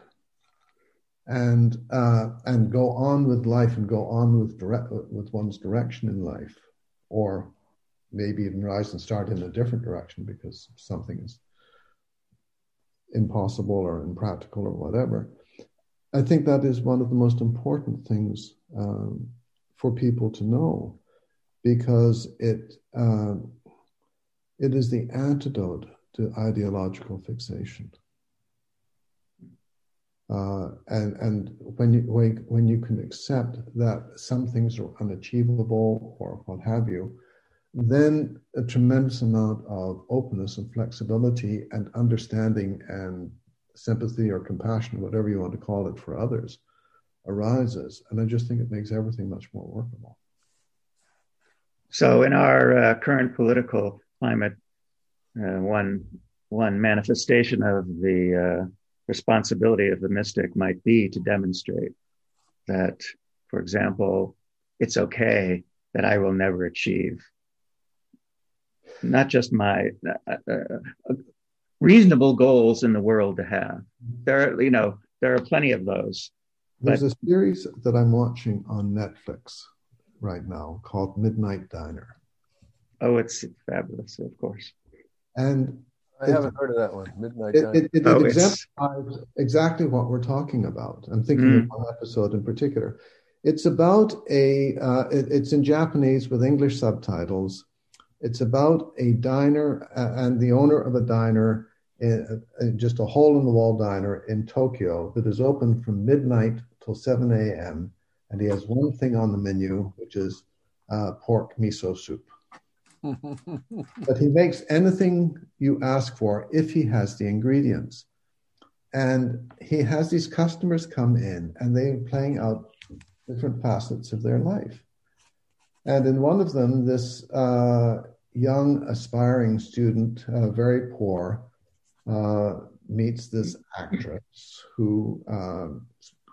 and uh, and go on with life and go on with direct with one's direction in life, or maybe even rise and start in a different direction because something is impossible or impractical or whatever. I think that is one of the most important things um, for people to know because it uh, it is the antidote to ideological fixation. Uh, and and when you when, when you can accept that some things are unachievable or what have you, then a tremendous amount of openness and flexibility and understanding and sympathy or compassion, whatever you want to call it, for others arises. And I just think it makes everything much more workable. So, in our uh, current political climate, uh, one one manifestation of the uh, responsibility of the mystic might be to demonstrate that, for example, it's okay that I will never achieve not just my uh, uh, reasonable goals in the world to have. There, are, you know, there are plenty of those. There's but, a series that I'm watching on Netflix right now called Midnight Diner. Oh, it's fabulous, of course. And I it, haven't heard of that one. Midnight it, Diner. It, it, oh, exemplifies exactly what we're talking about. I'm thinking mm. of one episode in particular. It's about a. Uh, it's in Japanese with English subtitles. It's about a diner and the owner of a diner, uh, just a hole in the wall diner in Tokyo that is open from midnight till 7 a.m. And he has one thing on the menu, which is uh, pork miso soup. but he makes anything you ask for if he has the ingredients. And he has these customers come in and they're playing out different facets of their life. And in one of them, this uh, young aspiring student, uh, very poor, uh, meets this actress who uh,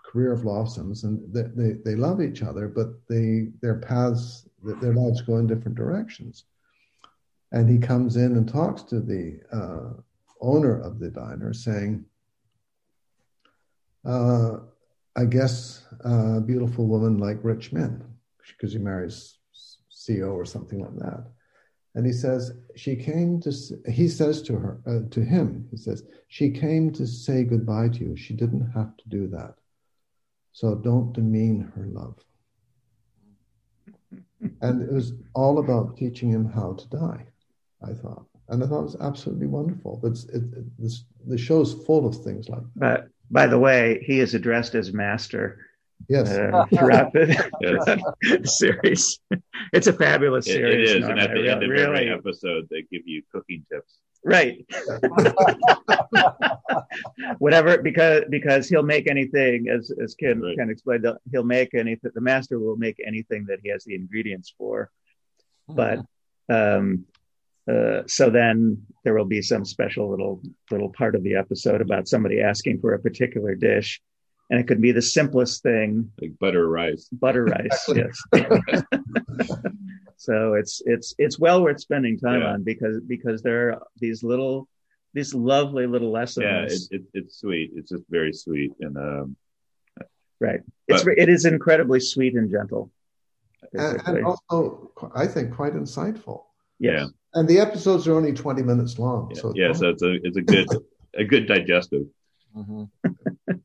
career blossoms, and they, they, they love each other, but they their paths their lives go in different directions. And he comes in and talks to the uh, owner of the diner, saying, uh, "I guess a beautiful woman like rich men, because he marries CEO or something like that." And he says, she came to, he says to her, uh, to him, he says, she came to say goodbye to you. She didn't have to do that. So don't demean her love. And it was all about teaching him how to die, I thought. And I thought it was absolutely wonderful. But it, it, this, the show's full of things like that. But by the way, he is addressed as master Yes. Uh, throughout the, series. It's a fabulous series. it, it is. And at the end of really, every episode, they give you cooking tips. Right. Whatever, because because he'll make anything, as as Ken right. Ken explained, he'll make anything. The master will make anything that he has the ingredients for. But um, uh, so then there will be some special little little part of the episode about somebody asking for a particular dish, and it could be the simplest thing. Like butter rice. Butter rice yes. So it's it's it's well worth spending time yeah. on because because there are these little these lovely little lessons. Yeah it, it, it's sweet. It's just very sweet and um right. it's but, it is incredibly sweet and gentle and, and, also i think quite insightful. Yeah. And the episodes are only 20 minutes long yeah, so, yeah, so it's a it's a good a good digestive. Mm-hmm.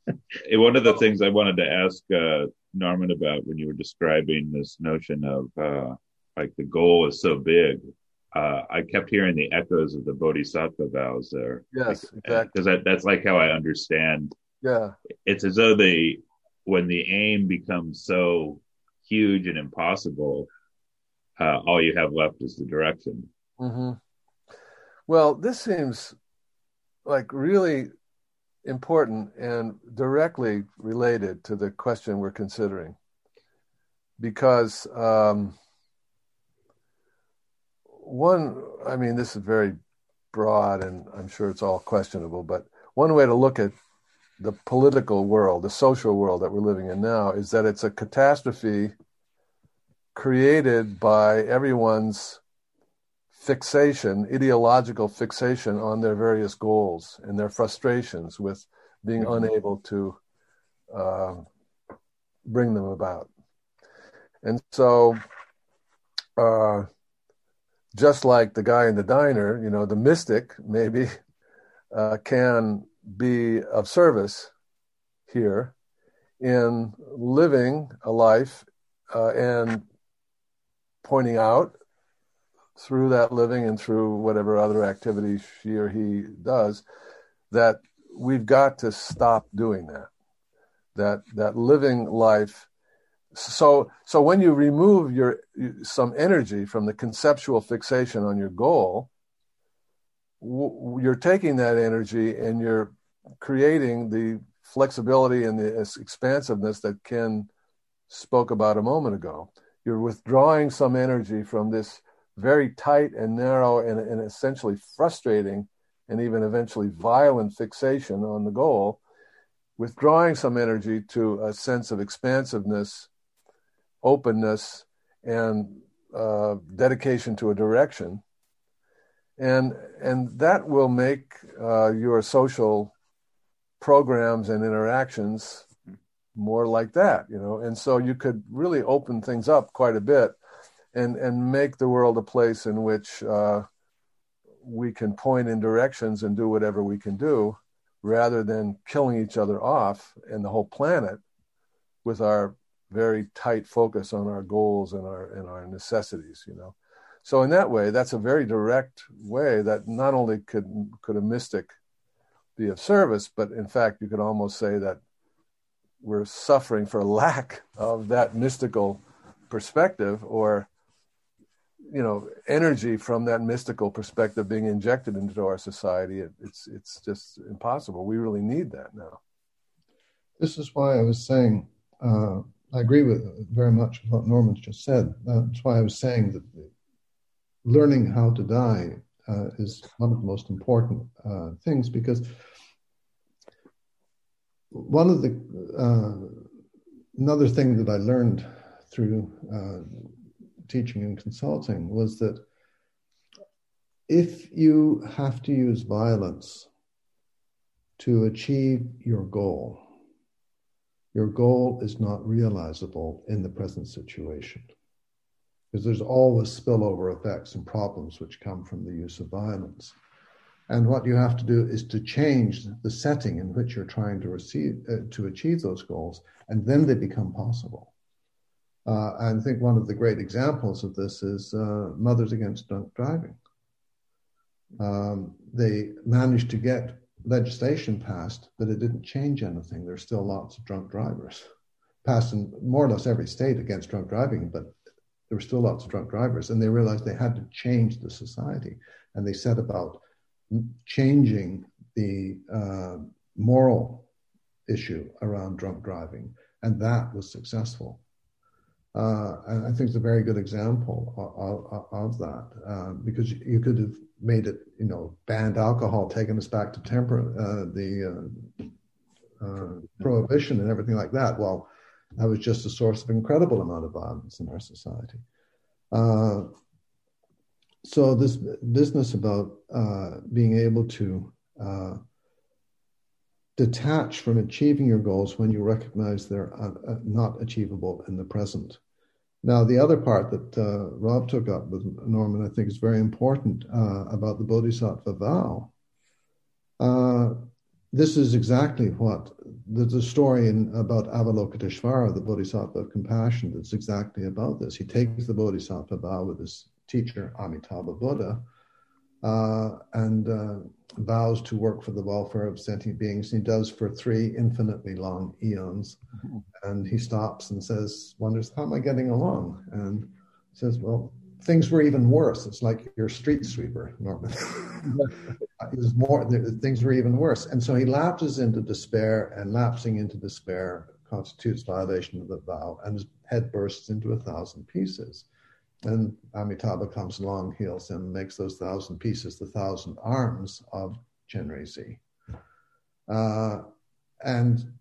one of the things I wanted to ask uh, Norman about when you were describing this notion of uh, like the goal is so big. Uh, I kept hearing the echoes of the Bodhisattva vows there. Yes, exactly. Because that, that's like how I understand. Yeah, it's as though the when the aim becomes so huge and impossible, uh, all you have left is the direction. Mm-hmm. Well, this seems like really important and directly related to the question we're considering. Because um, one, I mean, this is very broad and I'm sure it's all questionable, but one way to look at the political world, the social world that we're living in now, is that it's a catastrophe created by everyone's fixation, ideological fixation on their various goals and their frustrations with being mm-hmm. unable to uh, bring them about. And so uh, just like the guy in the diner, you know, the mystic maybe uh, can be of service here in living a life uh, and pointing out through that living and through whatever other activity she or he does that we've got to stop doing that. That that living life so so when you remove your some energy from the conceptual fixation on your goal you're taking that energy and you're creating the flexibility and the expansiveness that ken spoke about a moment ago. You're withdrawing some energy from this very tight and narrow and, and essentially frustrating and even eventually violent fixation on the goal withdrawing some energy to a sense of expansiveness openness and uh, dedication to a direction. And and that will make uh, your social programs and interactions more like that you know? And so you could really open things up quite a bit and and make the world a place in which uh, we can point in directions and do whatever we can do rather than killing each other off and the whole planet with our very tight focus on our goals and our and our necessities you know? So in that way that's a very direct way that not only could could a mystic be of service but in fact you could almost say that we're suffering for lack of that mystical perspective or you know energy from that mystical perspective being injected into our society it, it's it's just impossible we really need that now this is why i was saying uh, I agree with very much what Norman's just said. That's why I was saying that learning how to die uh, is one of the most important uh, things because one of the uh, another thing that I learned through uh, teaching and consulting was that if you have to use violence to achieve your goal, your goal is not realizable in the present situation. Because there's always spillover effects and problems which come from the use of violence. And what you have to do is to change the setting in which you're trying to receive uh, to achieve those goals, and then they become possible. Uh, I think one of the great examples of this is uh, Mothers Against Drunk Driving. Um, they managed to get legislation passed, but it didn't change anything. There's still lots of drunk drivers passed in more or less every state against drunk driving, but there were still lots of drunk drivers. And they realized they had to change the society. And they set about changing the uh, moral issue around drunk driving. And that was successful. Uh, and I think it's a very good example of, of, of that uh, because you could have made it, you know, banned alcohol, taken us back to temper uh, the uh, uh, prohibition and everything like that. Well, that was just a source of incredible amount of violence in our society. Uh, so this business about being able to detach from achieving your goals when you recognize they're not achievable in the present now, the other part that uh, Rob took up with Norman, I think, is very important uh, about the Bodhisattva vow. Uh, this is exactly what there's a story in, about Avalokiteshvara, the Bodhisattva of compassion, that's exactly about this. He takes the Bodhisattva vow with his teacher, Amitabha Buddha, uh, and uh, vows to work for the welfare of sentient beings. He does for three infinitely long eons. Mm-hmm. And he stops and says, wonders, how am I getting along? And says, well, things were even worse. It's like your street sweeper, Norman. it was more, things were even worse. And so he lapses into despair, and lapsing into despair constitutes violation of the vow, and his head bursts into a thousand pieces. And Amitabha comes along, heals him, makes those thousand pieces the thousand arms of Chenrezig. Uh, and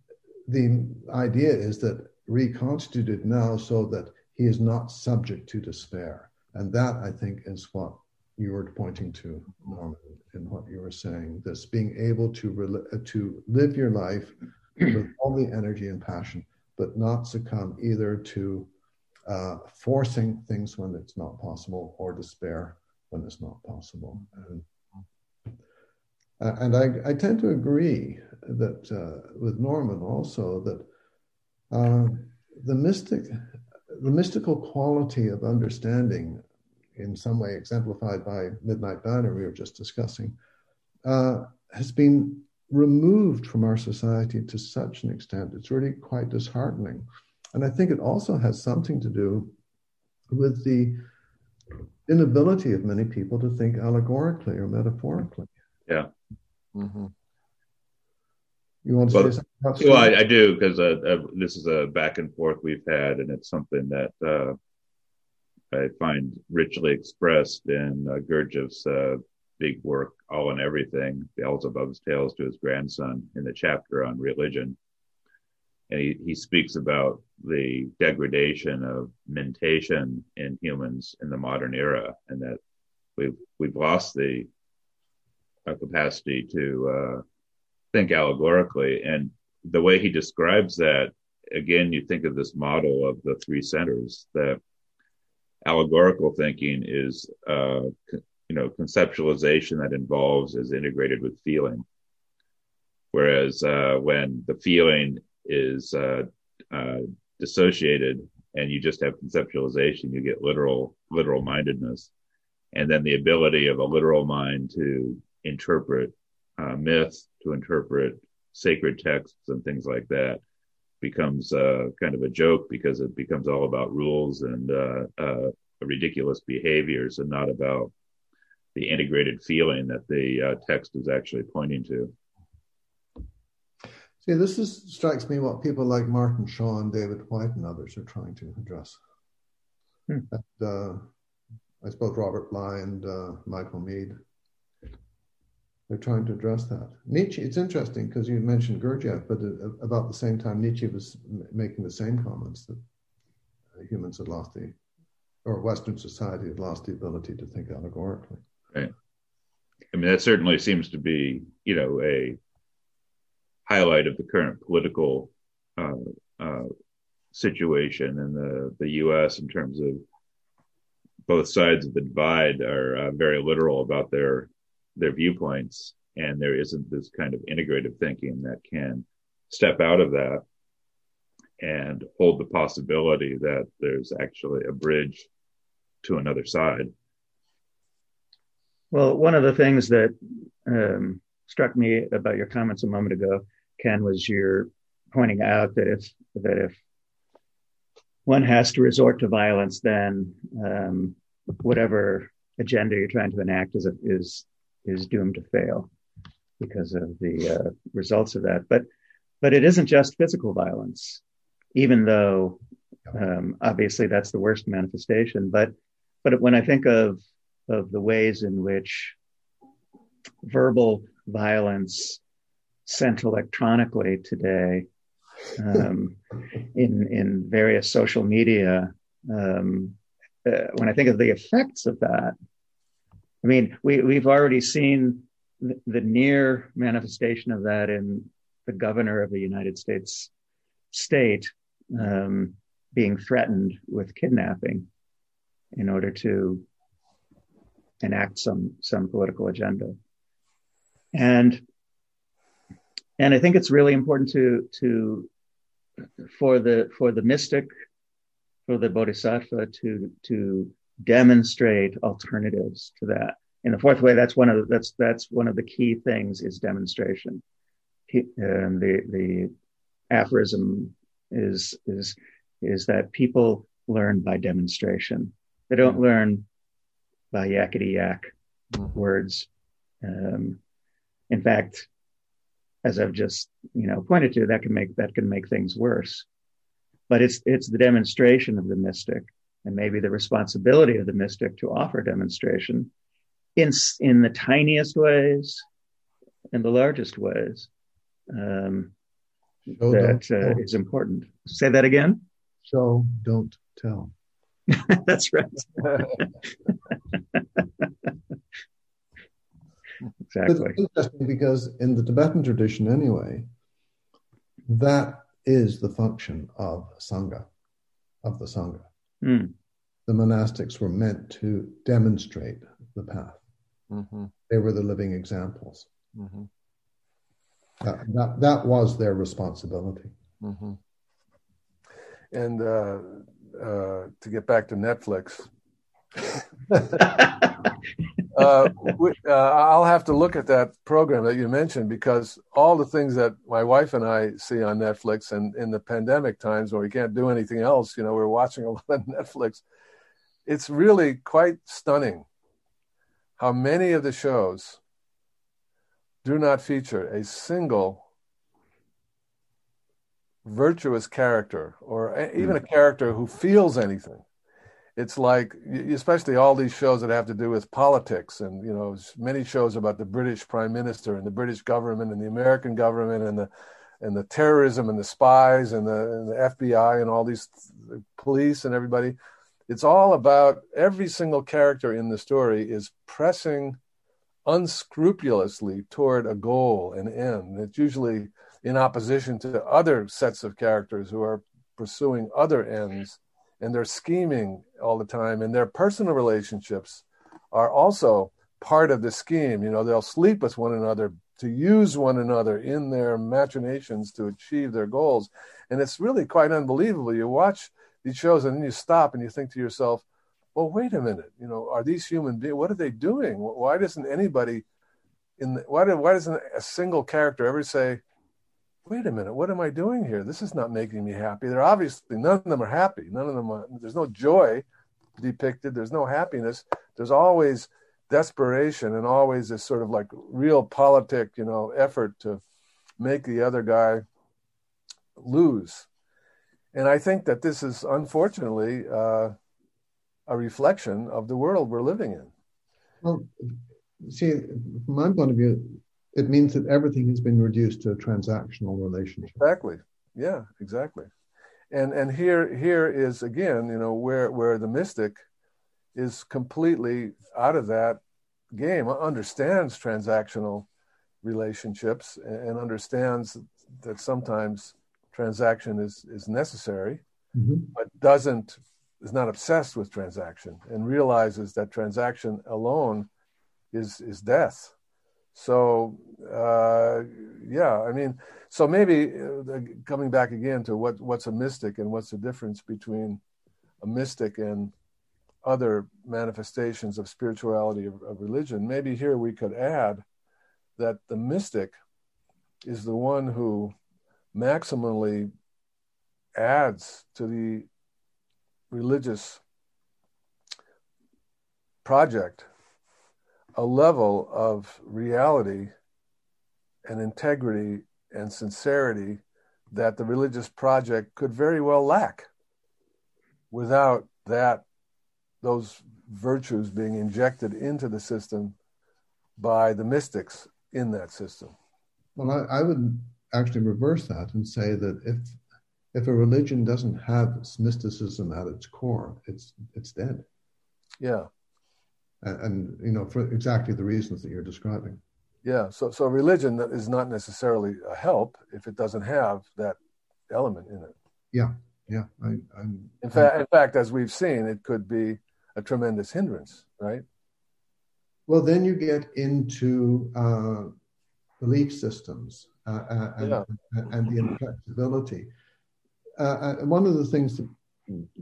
the idea is that reconstituted now so that he is not subject to despair. And that, I think, is what you were pointing to, Norman, in what you were saying. This being able to, to live your life with all the energy and passion, but not succumb either to uh, forcing things when it's not possible or despair when it's not possible. And, and I, I, tend to agree that uh, with Norman also that uh, the mystic, the mystical quality of understanding, in some way exemplified by Midnight Banner we were just discussing, uh, has been removed from our society to such an extent. It's really quite disheartening. And I think it also has something to do with the inability of many people to think allegorically or metaphorically. Yeah. Mm-hmm. You want to well, say something? Well, I, I do because uh, uh, this is a back and forth we've had, and it's something that uh, I find richly expressed in uh, Gurdjieff's uh, big work, All and Everything, Beelzebub's Tales to his grandson, in the chapter on religion. And he, he speaks about the degradation of mentation in humans in the modern era, and that we've we've lost the capacity to uh, think allegorically. And the way he describes that, again, you think of this model of the three centers that allegorical thinking is, uh, you know, conceptualization that involves is integrated with feeling. Whereas uh, when the feeling is uh, uh, dissociated and you just have conceptualization, you get literal literal mindedness, and then the ability of a literal mind to interpret uh, myth, to interpret sacred texts and things like that becomes uh, kind of a joke because it becomes all about rules and uh, uh, ridiculous behaviors and not about the integrated feeling that the uh, text is actually pointing to. See, this is, strikes me what people like Martin Shaw and David Whyte and others are trying to address. Hmm. And, uh, I suppose Robert Bly and uh, Michael Meade. they're trying to address that. Nietzsche, it's interesting because you mentioned Gurdjieff, but about the same time, Nietzsche was making the same comments that humans had lost the, or Western society had lost the ability to think allegorically. Right. I mean, that certainly seems to be, you know, a highlight of the current political uh, uh, situation in the, the U.S. in terms of both sides of the divide are uh, very literal about their their viewpoints and there isn't this kind of integrative thinking that can step out of that and hold the possibility that there's actually a bridge to another side. Well, one of the things that um, struck me about your comments a moment ago, Ken, was your pointing out that if that if one has to resort to violence, then um, whatever agenda you're trying to enact is is is doomed to fail because of the uh, results of that. But but it isn't just physical violence, even though um, obviously that's the worst manifestation. But but when I think of of the ways in which verbal violence sent electronically today um, in in various social media, um, uh, when I think of the effects of that, I mean, we, we've already seen the, the near manifestation of that in the governor of the United States state um, being threatened with kidnapping in order to enact some some political agenda. And and I think it's really important to to for the for the mystic, for the bodhisattva to to demonstrate alternatives to that. In the fourth way, that's one of the, that's that's one of the key things is demonstration. Um, the the aphorism is is is that people learn by demonstration. They don't mm-hmm. learn by yakety yak words. Um, in fact, as I've just you know pointed to, that can make that can make things worse. But it's it's the demonstration of the mystic and maybe the responsibility of the mystic to offer demonstration in in the tiniest ways in the largest ways um, that uh, is important. Say that again. Show, don't tell. That's right. exactly. It's interesting because in the Tibetan tradition, anyway, that is the function of sangha, of the sangha. Mm. The monastics were meant to demonstrate the path. Mm-hmm. They were the living examples. Mm-hmm. That, that, that was their responsibility. Mm-hmm. And uh, uh, to get back to Netflix, uh, we, uh, I'll have to look at that program that you mentioned because all the things that my wife and I see on Netflix and in the pandemic times where we can't do anything else, you know, we're watching a lot of Netflix. It's really quite stunning how many of the shows do not feature a single virtuous character or even a character who feels anything it's like especially all these shows that have to do with politics and you know many shows about the british prime minister and the british government and the american government and the and the terrorism and the spies and the, and the fbi and all these police and everybody. It's all about every single character in the story is pressing unscrupulously toward a goal and end. It's usually in opposition to other sets of characters who are pursuing other ends and they're scheming all the time and their personal relationships are also part of the scheme. You know they'll sleep with one another to use one another in their machinations to achieve their goals. And it's really quite unbelievable. You watch these shows and then you stop and you think to yourself well wait a minute. You know are these human beings what are they doing? Why doesn't anybody in the, why, why doesn't a single character ever say wait a minute, what am I doing here? This is not making me happy. They're obviously none of them are happy. None of them are, there's no joy depicted. There's no happiness. There's always desperation and always this sort of like realpolitik, you know, effort to make the other guy lose. And I think that this is unfortunately uh, a reflection of the world we're living in. Well, see, from my point of view, it means that everything has been reduced to a transactional relationship. Exactly. Yeah, exactly. And and here here is again, you know, where where the mystic is completely out of that game, understands transactional relationships and understands that sometimes transaction is is necessary, mm-hmm. but doesn't is not obsessed with transaction and realizes that transaction alone is is death so uh, yeah, I mean, so maybe uh, coming back again to what what's a mystic and what's the difference between a mystic and other manifestations of spirituality of, of religion. Maybe here we could add that the mystic is the one who maximally adds to the religious project a level of reality and integrity and sincerity that the religious project could very well lack without that those virtues being injected into the system by the mystics in that system. Well I, I, would actually reverse that and say that if if a religion doesn't have mysticism at its core it's it's dead. Yeah and, and you know for exactly the reasons that you're describing. Yeah. So so religion is not necessarily a help if it doesn't have that element in it. Yeah. Yeah. I, I'm, in fact in fact as we've seen it could be a tremendous hindrance right? Well then you get into uh, belief systems uh, uh and, yeah. and, the inflexibility. Uh, uh, one of the things that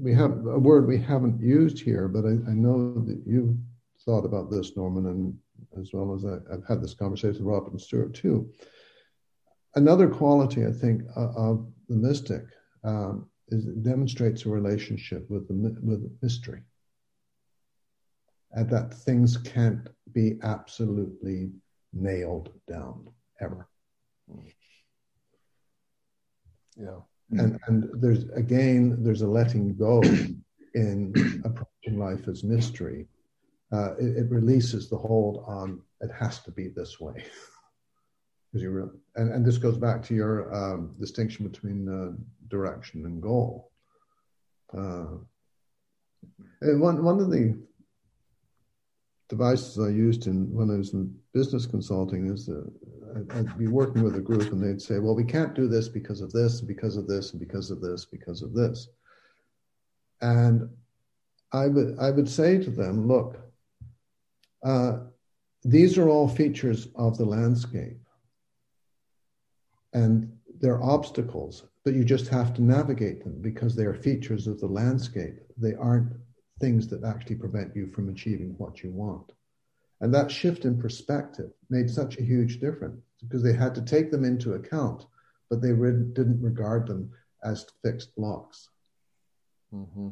we have a word we haven't used here but I, I know that you thought about this, Norman, and as well as I, have had this conversation with Robert and Stuart too. Another quality, I think, uh, of the mystic um, is it demonstrates a relationship with the with mystery, and that things can't be absolutely nailed down ever. Yeah, and and there's again there's a letting go in approaching life as mystery uh, it, it, releases the hold on it has to be this way. Because you really, and, and this goes back to your um, distinction between uh, direction and goal. Uh, and one one of the devices I used in when I was in business consulting is that I'd be working with a group and they'd say, "Well, we can't do this because of this, because of this, and because of this, because of this." And I would I would say to them, "Look, uh, these are all features of the landscape. And they're obstacles, but you just have to navigate them because they are features of the landscape. They aren't things that actually prevent you from achieving what you want. And that shift in perspective made such a huge difference because they had to take them into account, but they re- didn't regard them as fixed blocks. Mm-hmm.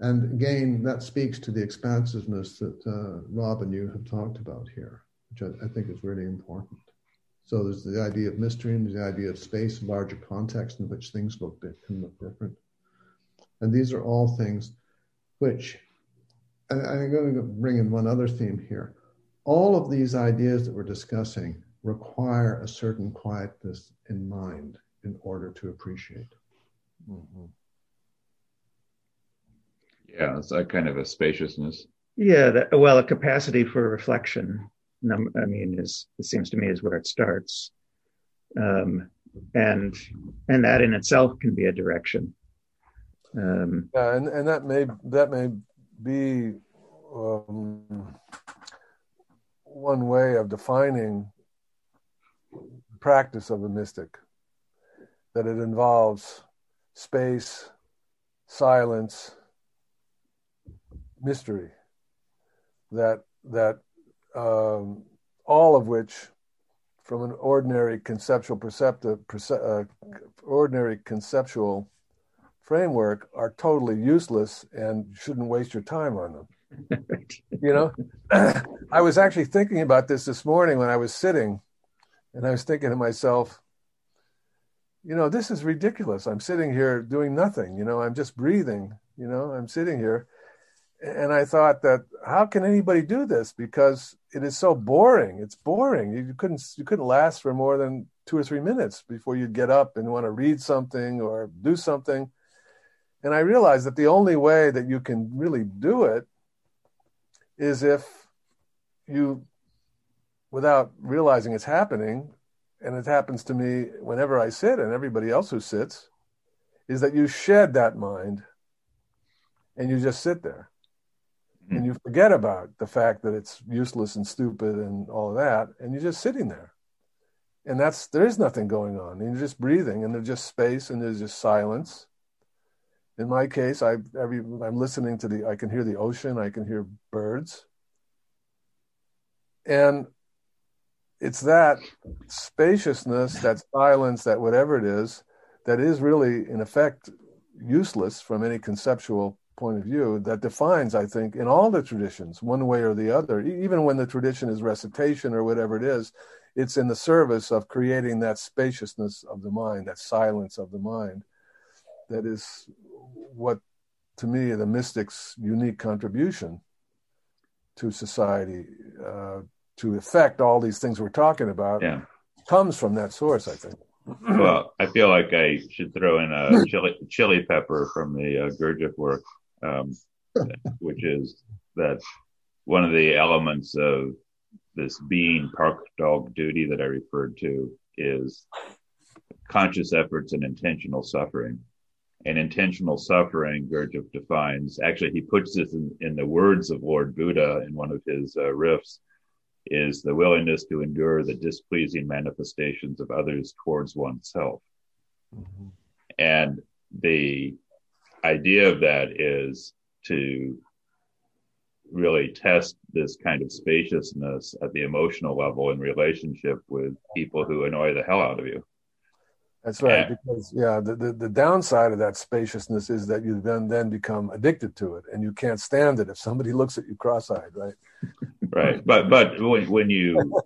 And again, that speaks to the expansiveness that uh, Rob and you have talked about here, which I, I, think is really important. So there's the idea of mystery and the idea of space, larger context in which things look can look different. And these are all things which, and I'm going to bring in one other theme here. All of these ideas that we're discussing require a certain quietness in mind in order to appreciate. Mm-hmm. Yeah, it's that kind of a spaciousness. Yeah, that, well, a capacity for reflection. I mean, is it seems to me is where it starts, um, and and that in itself can be a direction. Um, yeah, and, and that may that may be um, one way of defining practice of a mystic. That it involves space, silence, mystery that that um, all of which from an ordinary conceptual perceptive perce- uh, ordinary conceptual framework are totally useless and shouldn't waste your time on them. You know? I was actually thinking about this this morning when i was sitting and i was thinking to myself you know this is ridiculous. I'm sitting here doing nothing you know i'm just breathing you know i'm sitting here and I thought that how can anybody do this because it is so boring. It's boring. You couldn't you couldn't last for more than two or three minutes before you'd get up and want to read something or do something. And I realized that the only way that you can really do it is if you, without realizing it's happening, and it happens to me whenever I sit and everybody else who sits, is that you shed that mind and you just sit there and hmm. you forget about the fact that it's useless and stupid and all of that and you're just sitting there. And that's there is nothing going on and you're just breathing and there's just space and there's just silence. In my case i every i'm listening to the i can hear the ocean i can hear birds. And it's that spaciousness that silence that whatever it is that is really in effect useless from any conceptual point of view that defines, I think, in all the traditions, one way or the other, even when the tradition is recitation or whatever it is, it's in the service of creating that spaciousness of the mind, that silence of the mind. That is what, to me, the mystic's unique contribution to society, uh, to affect all these things we're talking about, yeah. comes from that source, I think. Well, I feel like I should throw in a chili, chili pepper from the uh, Gurdjieff work um, which is that one of the elements of this being park dog duty that I referred to is conscious efforts and intentional suffering. And intentional suffering, Gurdjieff defines, actually, he puts this in, in the words of Lord Buddha in one of his uh, riffs, is the willingness to endure the displeasing manifestations of others towards oneself. Mm-hmm. And the idea of that is to really test this kind of spaciousness at the emotional level in relationship with people who annoy the hell out of you. That's right. And, because yeah, the, the, the, downside of that spaciousness is that you then then become addicted to it and you can't stand it if somebody looks at you cross-eyed, right? right. But but when when you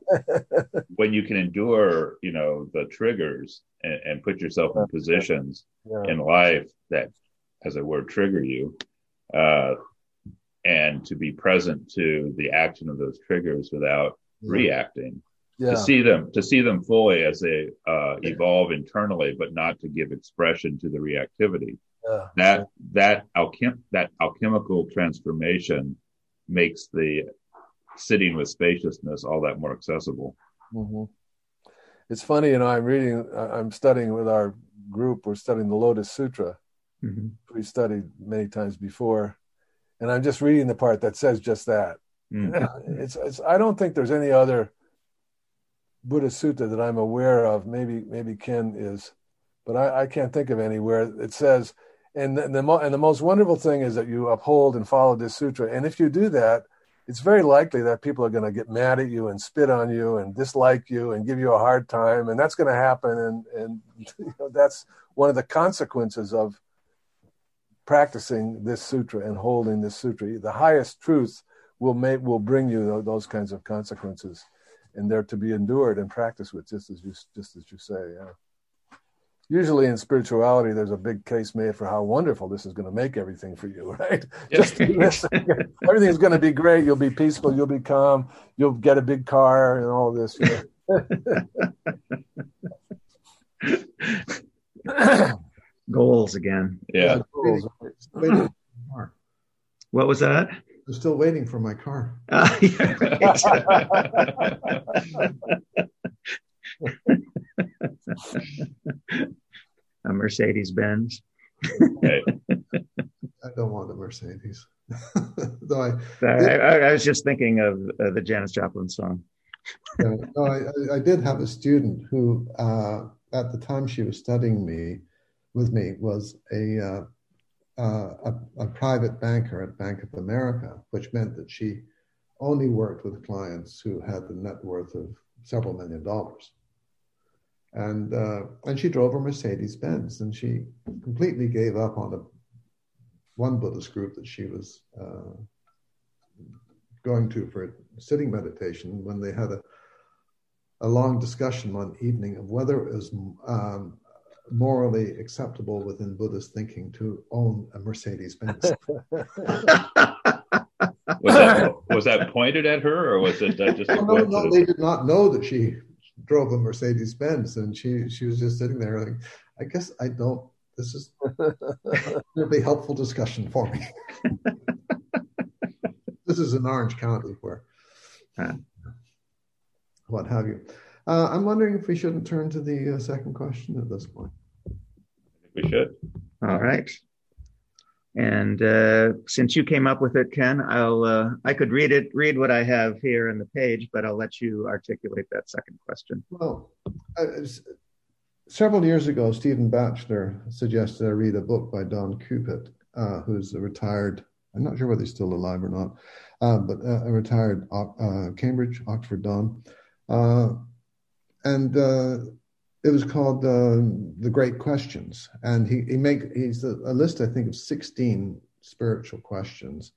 when you can endure, you know, the triggers and, and put yourself in positions yeah. in life that as it were, trigger you, uh, and to be present to the action of those triggers without yeah. reacting. Yeah. To see them, to see them fully as they uh, evolve internally, but not to give expression to the reactivity. Yeah. That that alchem- that alchemical transformation makes the sitting with spaciousness all that more accessible. Mm-hmm. It's funny, you know. I'm reading, I'm studying with our group. We're studying the Lotus Sutra, mm-hmm. we studied many times before. And I'm just reading the part that says just that. Mm. It's, it's, I don't think there's any other Buddhist sutta that I'm aware of. Maybe maybe Ken is, but I, I can't think of anywhere it says. And the, the and the most wonderful thing is that you uphold and follow this sutra. And if you do that, it's very likely that people are going to get mad at you and spit on you and dislike you and give you a hard time, and that's going to happen. And and you know, that's one of the consequences of practicing this sutra and holding this sutra. The highest truth will make will bring you those kinds of consequences, and they're to be endured and practiced with, just as you just as you say. Yeah usually in spirituality, there's a big case made for how wonderful this is going to make everything for you, right? Just everything's going to be great. You'll be peaceful. You'll be calm. You'll get a big car and all this. You know? Goals again. Yeah. Goals. What was that? I'm still waiting for my car. Uh, yeah, a Mercedes Benz. I don't want a Mercedes. Though I, I, I, was just thinking of uh, the Janis Joplin song. yeah, no, I, I, did have a student who, uh, at the time she was studying me, with me, was a, uh, uh, a, a private banker at Bank of America, which meant that she only worked with clients who had the net worth of several million dollars. And uh, and she drove a Mercedes Benz, and she completely gave up on a one Buddhist group that she was uh, going to for sitting meditation when they had a a long discussion one evening of whether it was um, morally acceptable within Buddhist thinking to own a Mercedes Benz. was that was that pointed at her, or was it uh, just? no, no, they did not know that she drove a Mercedes Benz, and she she was just sitting there like, I guess I don't. This is a really helpful discussion for me. this is in Orange County, where uh, what have you. Uh, I'm wondering if we shouldn't turn to the uh, second question at this point. We should. All right. And uh, since you came up with it, Ken, I'll uh, I could read it, read what I have here in the page, but I'll let you articulate that second question. Well, uh, several years ago, Stephen Batchelor suggested I read a book by Don Cupitt, uh, who's a retired. I'm not sure whether he's still alive or not, uh, but uh, a retired Cambridge Oxford Don, and it was called uh, the Great Questions, and he he make he's a, a list I think of sixteen spiritual questions,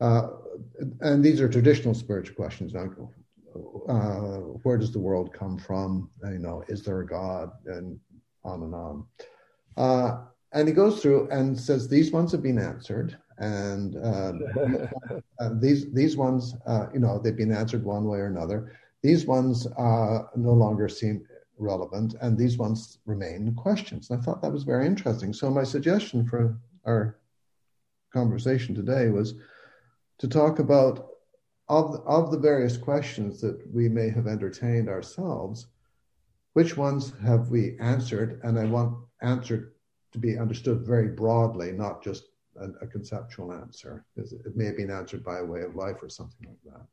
uh, and these are traditional spiritual questions. Uh, where does the world come from? You know, is there a God? And on and on. Uh, and he goes through and says these ones have been answered, and uh, these these ones, uh, you know, they've been answered one way or another. These ones uh, no longer seem relevant, and these ones remain questions. And I thought that was very interesting. So my suggestion for our conversation today was to talk about of, of the various questions that we may have entertained ourselves, which ones have we answered? And I want answered to be understood very broadly, not just a, a conceptual answer. It may have been answered by a way of life or something like that.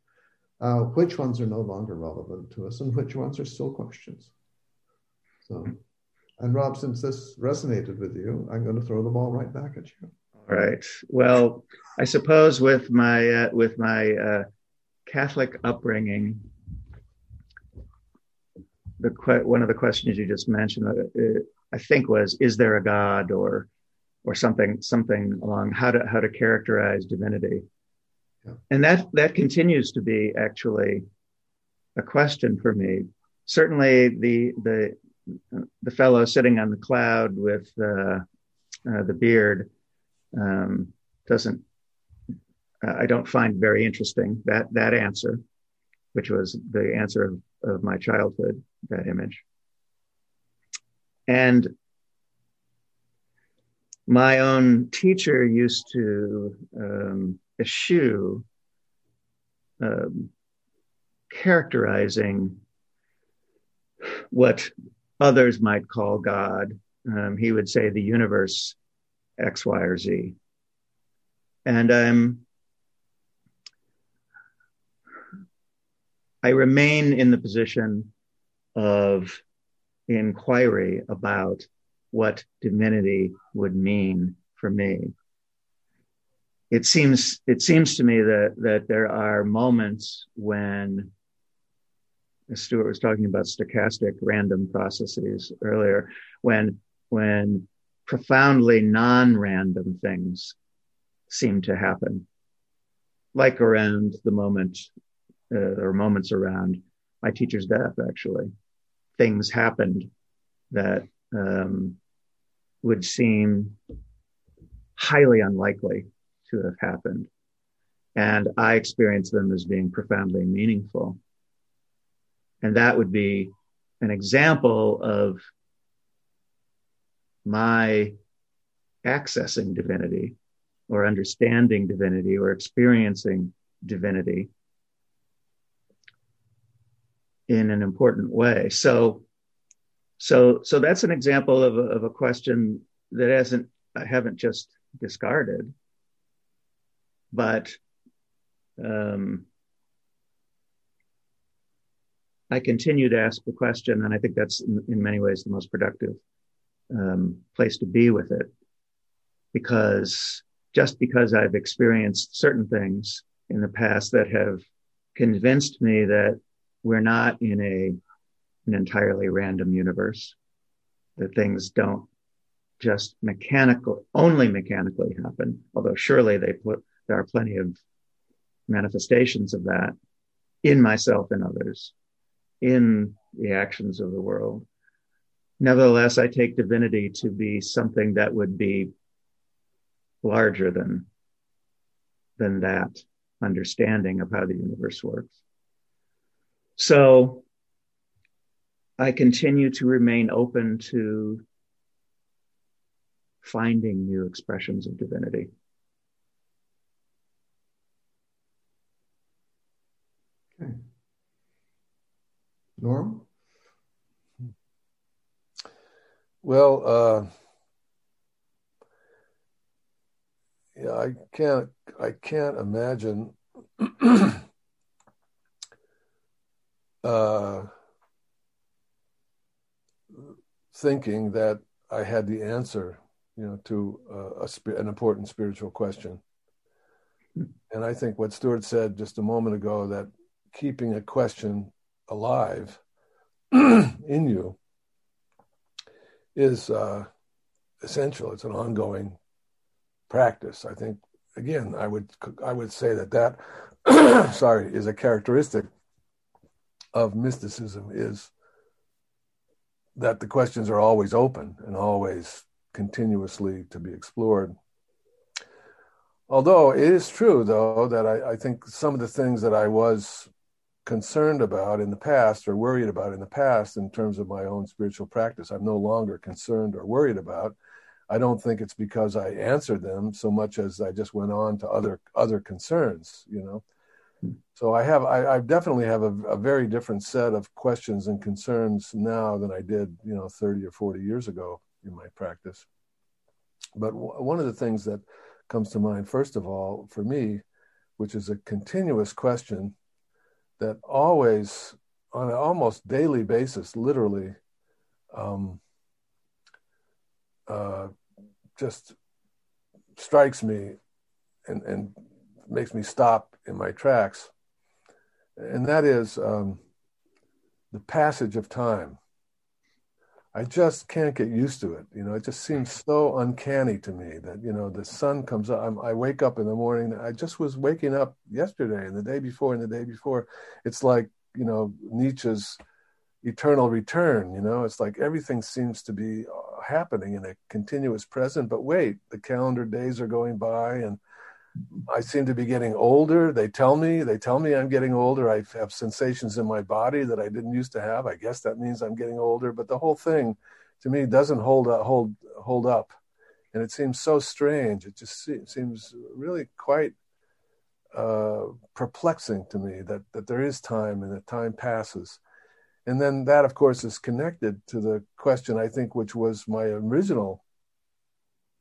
Uh, which ones are no longer relevant to us and which ones are still questions? So, and Rob, since this resonated with you, I'm going to throw the ball right back at you. All right. Well, I suppose with my uh, with my uh, Catholic upbringing, the que- one of the questions you just mentioned, uh, I think was, "Is there a God?" or or something something along how to how to characterize divinity. And that that continues to be actually a question for me. Certainly, the the the fellow sitting on the cloud with uh, uh, the beard um, doesn't I don't find very interesting that that answer, which was the answer of, of my childhood, that image. And my own teacher used to um, eschew um, characterizing what others might call God. Um, he would say the universe X, Y, or Z. And I'm I remain in the position of inquiry about what divinity would mean for me. It seems it seems to me that that there are moments when Stuart was talking about stochastic random processes earlier, when when profoundly non-random things seem to happen, like around the moment uh, or moments around my teacher's death. Actually, things happened that um, would seem highly unlikely to have happened, and I experience them as being profoundly meaningful. And that would be an example of my accessing divinity or understanding divinity or experiencing divinity in an important way. So, so, so that's an example of a, of a question that hasn't, I haven't just discarded, but um, I continue to ask the question, and I think that's in, in many ways the most productive um, place to be with it. Because just because I've experienced certain things in the past that have convinced me that we're not in a an entirely random universe, that things don't just mechanical only mechanically happen, although surely they put there are plenty of manifestations of that in myself and others in the actions of the world. Nevertheless, I take divinity to be something that would be larger than, than that understanding of how the universe works. So I continue to remain open to finding new expressions of divinity. Okay. Norm? Well, uh, yeah, I can't. I can't imagine uh, thinking that I had the answer, you know, to a, an important spiritual question. And I think what Stuart said just a moment ago that keeping a question alive in you is uh, essential. It's an ongoing practice. I think again, I would I would say that that sorry is a characteristic of mysticism is that the questions are always open and always continuously to be explored. Although it is true, though, that I, I think some of the things that I was concerned about in the past or worried about in the past in terms of my own spiritual practice. I'm no longer concerned or worried about. I don't think it's because I answered them so much as I just went on to other other concerns, you know. Hmm. So I have I, I definitely have a, a, very different set of questions and concerns now than I did, you know, 30 or 40 years ago in my practice. But w- one of the things that comes to mind first of all for me, which is a continuous question that always, on an almost daily basis, literally, um, uh, just strikes me and, and makes me stop in my tracks. And that is um, the passage of time. I just can't get used to it. You know, it just seems so uncanny to me that, you know, the sun comes up. I'm, i wake up in the morning. I just was waking up yesterday and the day before and the day before. It's like, you know, Nietzsche's eternal return. You know, it's like everything seems to be uh, happening in a continuous present. But wait, the calendar days are going by and I seem to be getting older. They tell me, they tell me I'm getting older. I have sensations in my body that I didn't used to have. I guess that means I'm getting older, but the whole thing to me doesn't hold up, hold hold up. And it seems so strange. It just seems really quite uh, perplexing to me that that there is time and that time passes. And then that, of course, is connected to the question I think, which was my original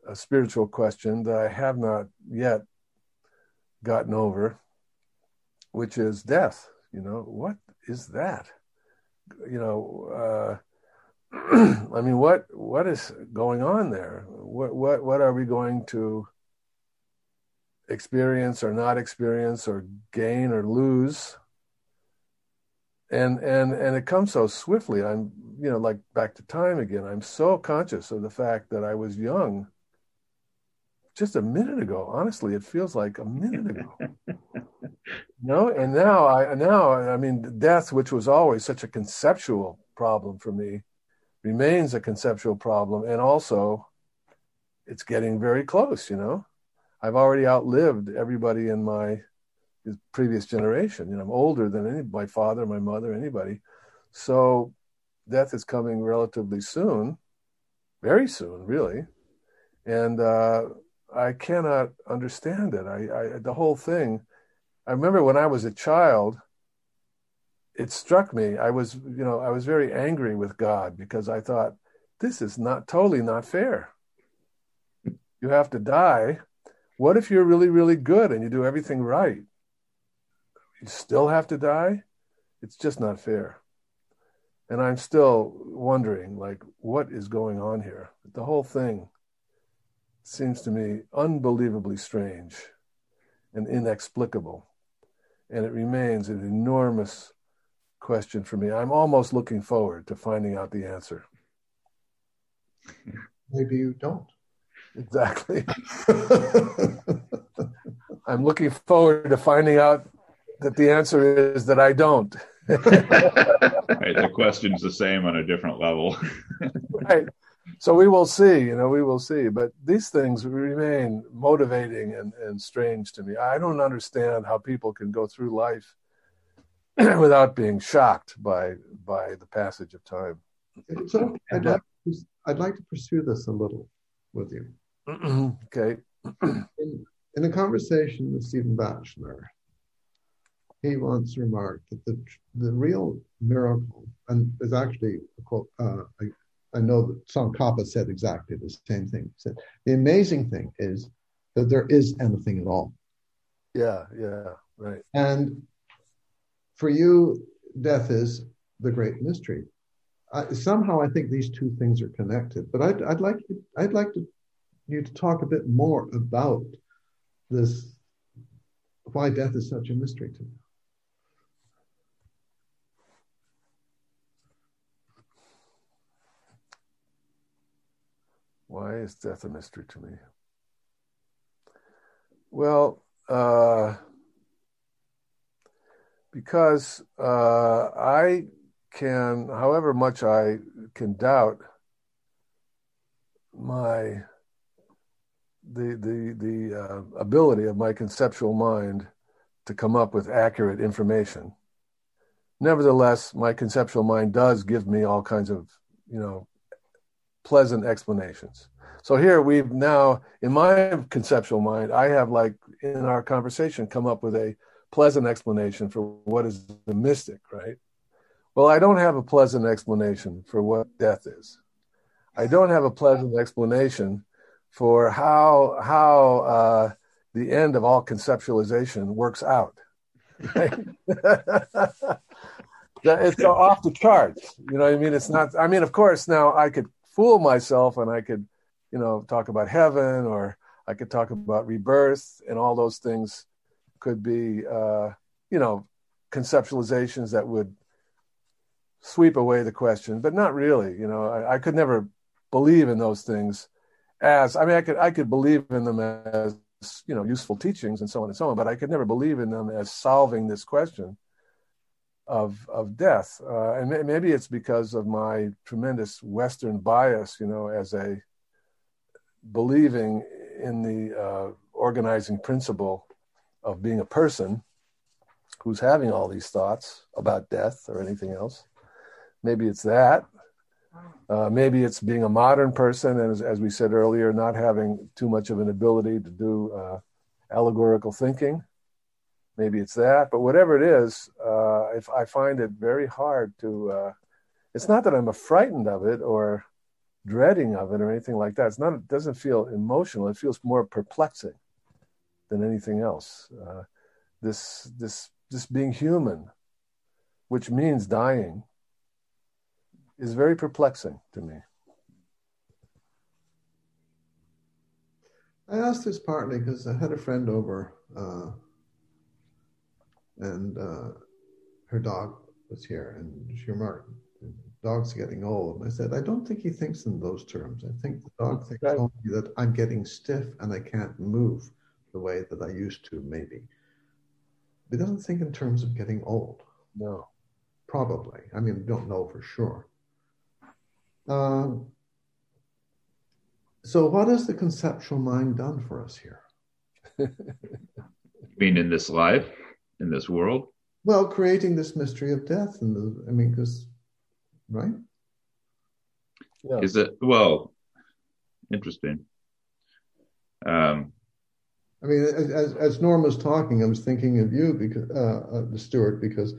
uh, spiritual question that I have not yet gotten over, which is death. You know, what is that? You know, uh, I mean, what what is going on there? What what what are we going to experience or not experience or gain or lose? And and and it comes so swiftly. I'm you know like back to time again. I'm so conscious of the fact that I was young just a minute ago. Honestly, it feels like a minute ago. no, and now I now I mean death, which was always such a conceptual problem for me, remains a conceptual problem, and also it's getting very close. You know, I've already outlived everybody in my previous generation. You know, I'm older than any my father, my mother, anybody. So death is coming relatively soon, very soon, really. And uh, I cannot understand it. I, I the whole thing. I remember when I was a child, it struck me. I was, you know, I was very angry with God because I thought this is not totally not fair. You have to die. What if you're really, really good and you do everything right? You still have to die? It's just not fair. And I'm still wondering, like, what is going on here? The whole thing seems to me unbelievably strange and inexplicable. And it remains an enormous question for me. I'm almost looking forward to finding out the answer. Maybe you don't. Exactly. I'm looking forward to finding out that the answer is that I don't. right, the question's the same on a different level. right so we will see, you know, we will see. But these things remain motivating and, and strange to me. I don't understand how people can go through life without being shocked by by the passage of time. So I'd like, to, I'd like to pursue this a little with you. okay. in, in a conversation with Stephen Batchelor, he once remarked that the the real miracle, and is actually a quote, uh, a, I know that Tsongkhapa said exactly the same thing. He said the amazing thing is that there is anything at all. Yeah, yeah, right. And for you, death is the great mystery. somehow, I think these two things are connected. But I'd, I'd like you, I'd like to, you to talk a bit more about this, why death is such a mystery to me. Why is death a mystery to me? Well, uh, because uh, I can, however much I can doubt my the the the uh, ability of my conceptual mind to come up with accurate information. Nevertheless, my conceptual mind does give me all kinds of you know pleasant explanations. So here we've now, in my conceptual mind, I have like in our conversation come up with a pleasant explanation for what is the mystic, right? Well, I don't have a pleasant explanation for what death is. I don't have a pleasant explanation for how how uh, the end of all conceptualization works out. Right? it's off the charts. You know what I mean? It's not. I mean, of course, now I could fool myself and I could, you know, talk about heaven or I could talk about rebirth and all those things could be, uh, you know, conceptualizations that would sweep away the question, but not really. You know, I, I could never believe in those things as I mean, I could I could believe in them as you know useful teachings and so on and so on, but I could never believe in them as solving this question of of death, uh, and maybe it's because of my tremendous Western bias, you know, as a believing in the uh, organizing principle of being a person who's having all these thoughts about death or anything else. Maybe it's that. Uh, maybe it's being a modern person, and as, as, we said earlier, not having too much of an ability to do uh, allegorical thinking maybe it's that but whatever it is uh, if i find it very hard to uh, it's not that i'm frightened of it or dreading of it or anything like that. It's not it doesn't feel emotional. It feels more perplexing than anything else. Uh, this this this being human which means dying, is very perplexing to me. I asked this partly because I had a friend over uh, and uh, her dog was here and she remarked, the dog's getting old. And I said, I don't think he thinks in those terms. I think the dog thinks right. only that I'm getting stiff and I can't move the way that I used to, maybe. He doesn't think in terms of getting old. No. Probably. I mean, don't know for sure. Um, so, what has the conceptual mind done for us here? mean in this life, in this world? Well, creating this mystery of death, and the, I mean, because, right? Yeah. Is it well? Interesting. Um, I mean, as, as Norm was talking, I was thinking of you because uh, uh, Stuart, because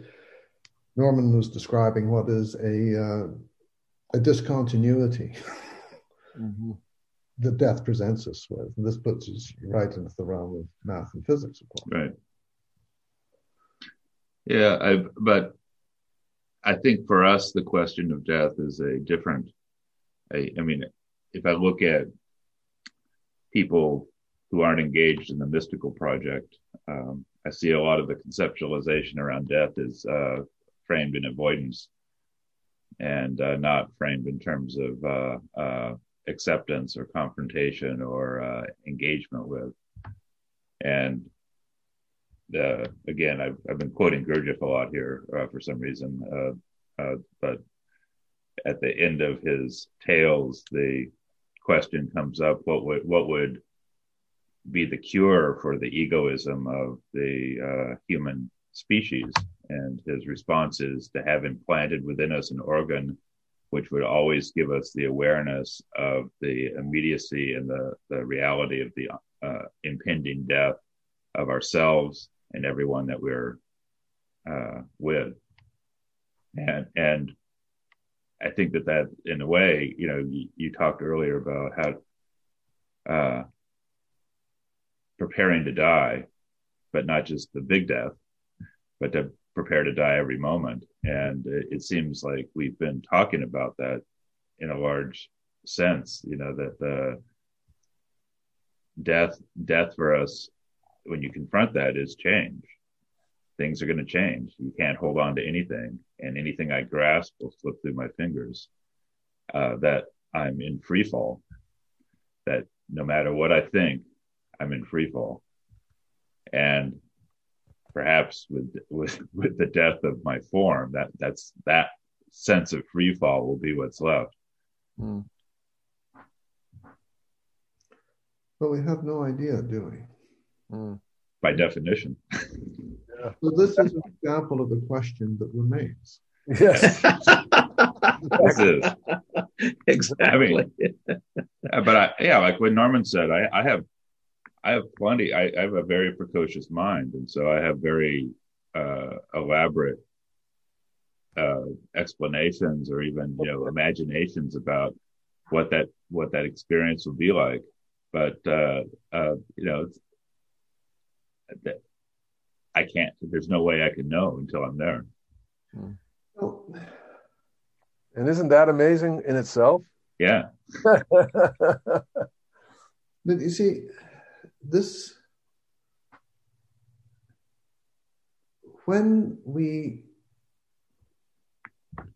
Norman was describing what is a uh, a discontinuity. Mm-hmm that death presents us with. And this puts us right into the realm of math and physics, of course. Right. Yeah, I, but I think for us, the question of death is a different. I, I mean, if I look at people who aren't engaged in the mystical project, um, I see a lot of the conceptualization around death is uh, framed in avoidance and uh, not framed in terms of uh, uh acceptance or confrontation or uh, engagement with. And uh, again, I've, I've been quoting Gurdjieff a lot here uh, for some reason, uh, uh, but at the end of his tales, the question comes up: what would what would be the cure for the egoism of the uh, human species? And his response is to have implanted within us an organ which would always give us the awareness of the immediacy and the, the reality of the uh, impending death of ourselves and everyone that we're uh, with. And, and I think that that, in a way, you know, you, you talked earlier about how uh, preparing to die, but not just the big death, but to prepare to die every moment. And it, it seems like we've been talking about that in a large sense, you know, that the death, death for us, when you confront that is change. Things are going to change. You can't hold on to anything and anything I grasp will slip through my fingers. Uh, that I'm in free fall, that no matter what I think, I'm in free fall. And perhaps with with with the death of my form that that's that sense of free fall will be what's left mm. but we have no idea do we mm. by definition yeah. so this is an example of the question that remains yes this is exactly but i yeah like what norman said i i have I have plenty. I, I, have a very precocious mind, and so I have very uh, elaborate uh, explanations or even you know imaginations about what that what that experience will be like. But uh, uh you know, I can't. There's no way I can know until I'm there. Hmm. And isn't that amazing in itself? Yeah. but you see this when we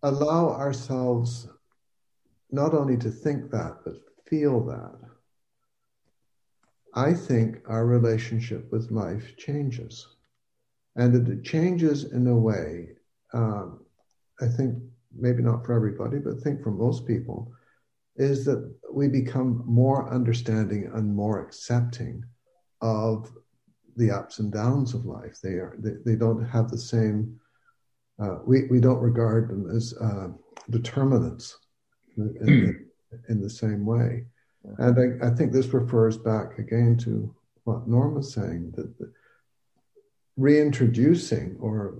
allow ourselves not only to think that but feel that i think our relationship with life changes and it changes in a way um, i think maybe not for everybody but I think for most people is that we become more understanding and more accepting of the ups and downs of life. They are they, they don't have the same. Uh, we we don't regard them as uh, determinants in, in, in, the same way, and I, I, think this refers back again to what Norm was saying that the, reintroducing or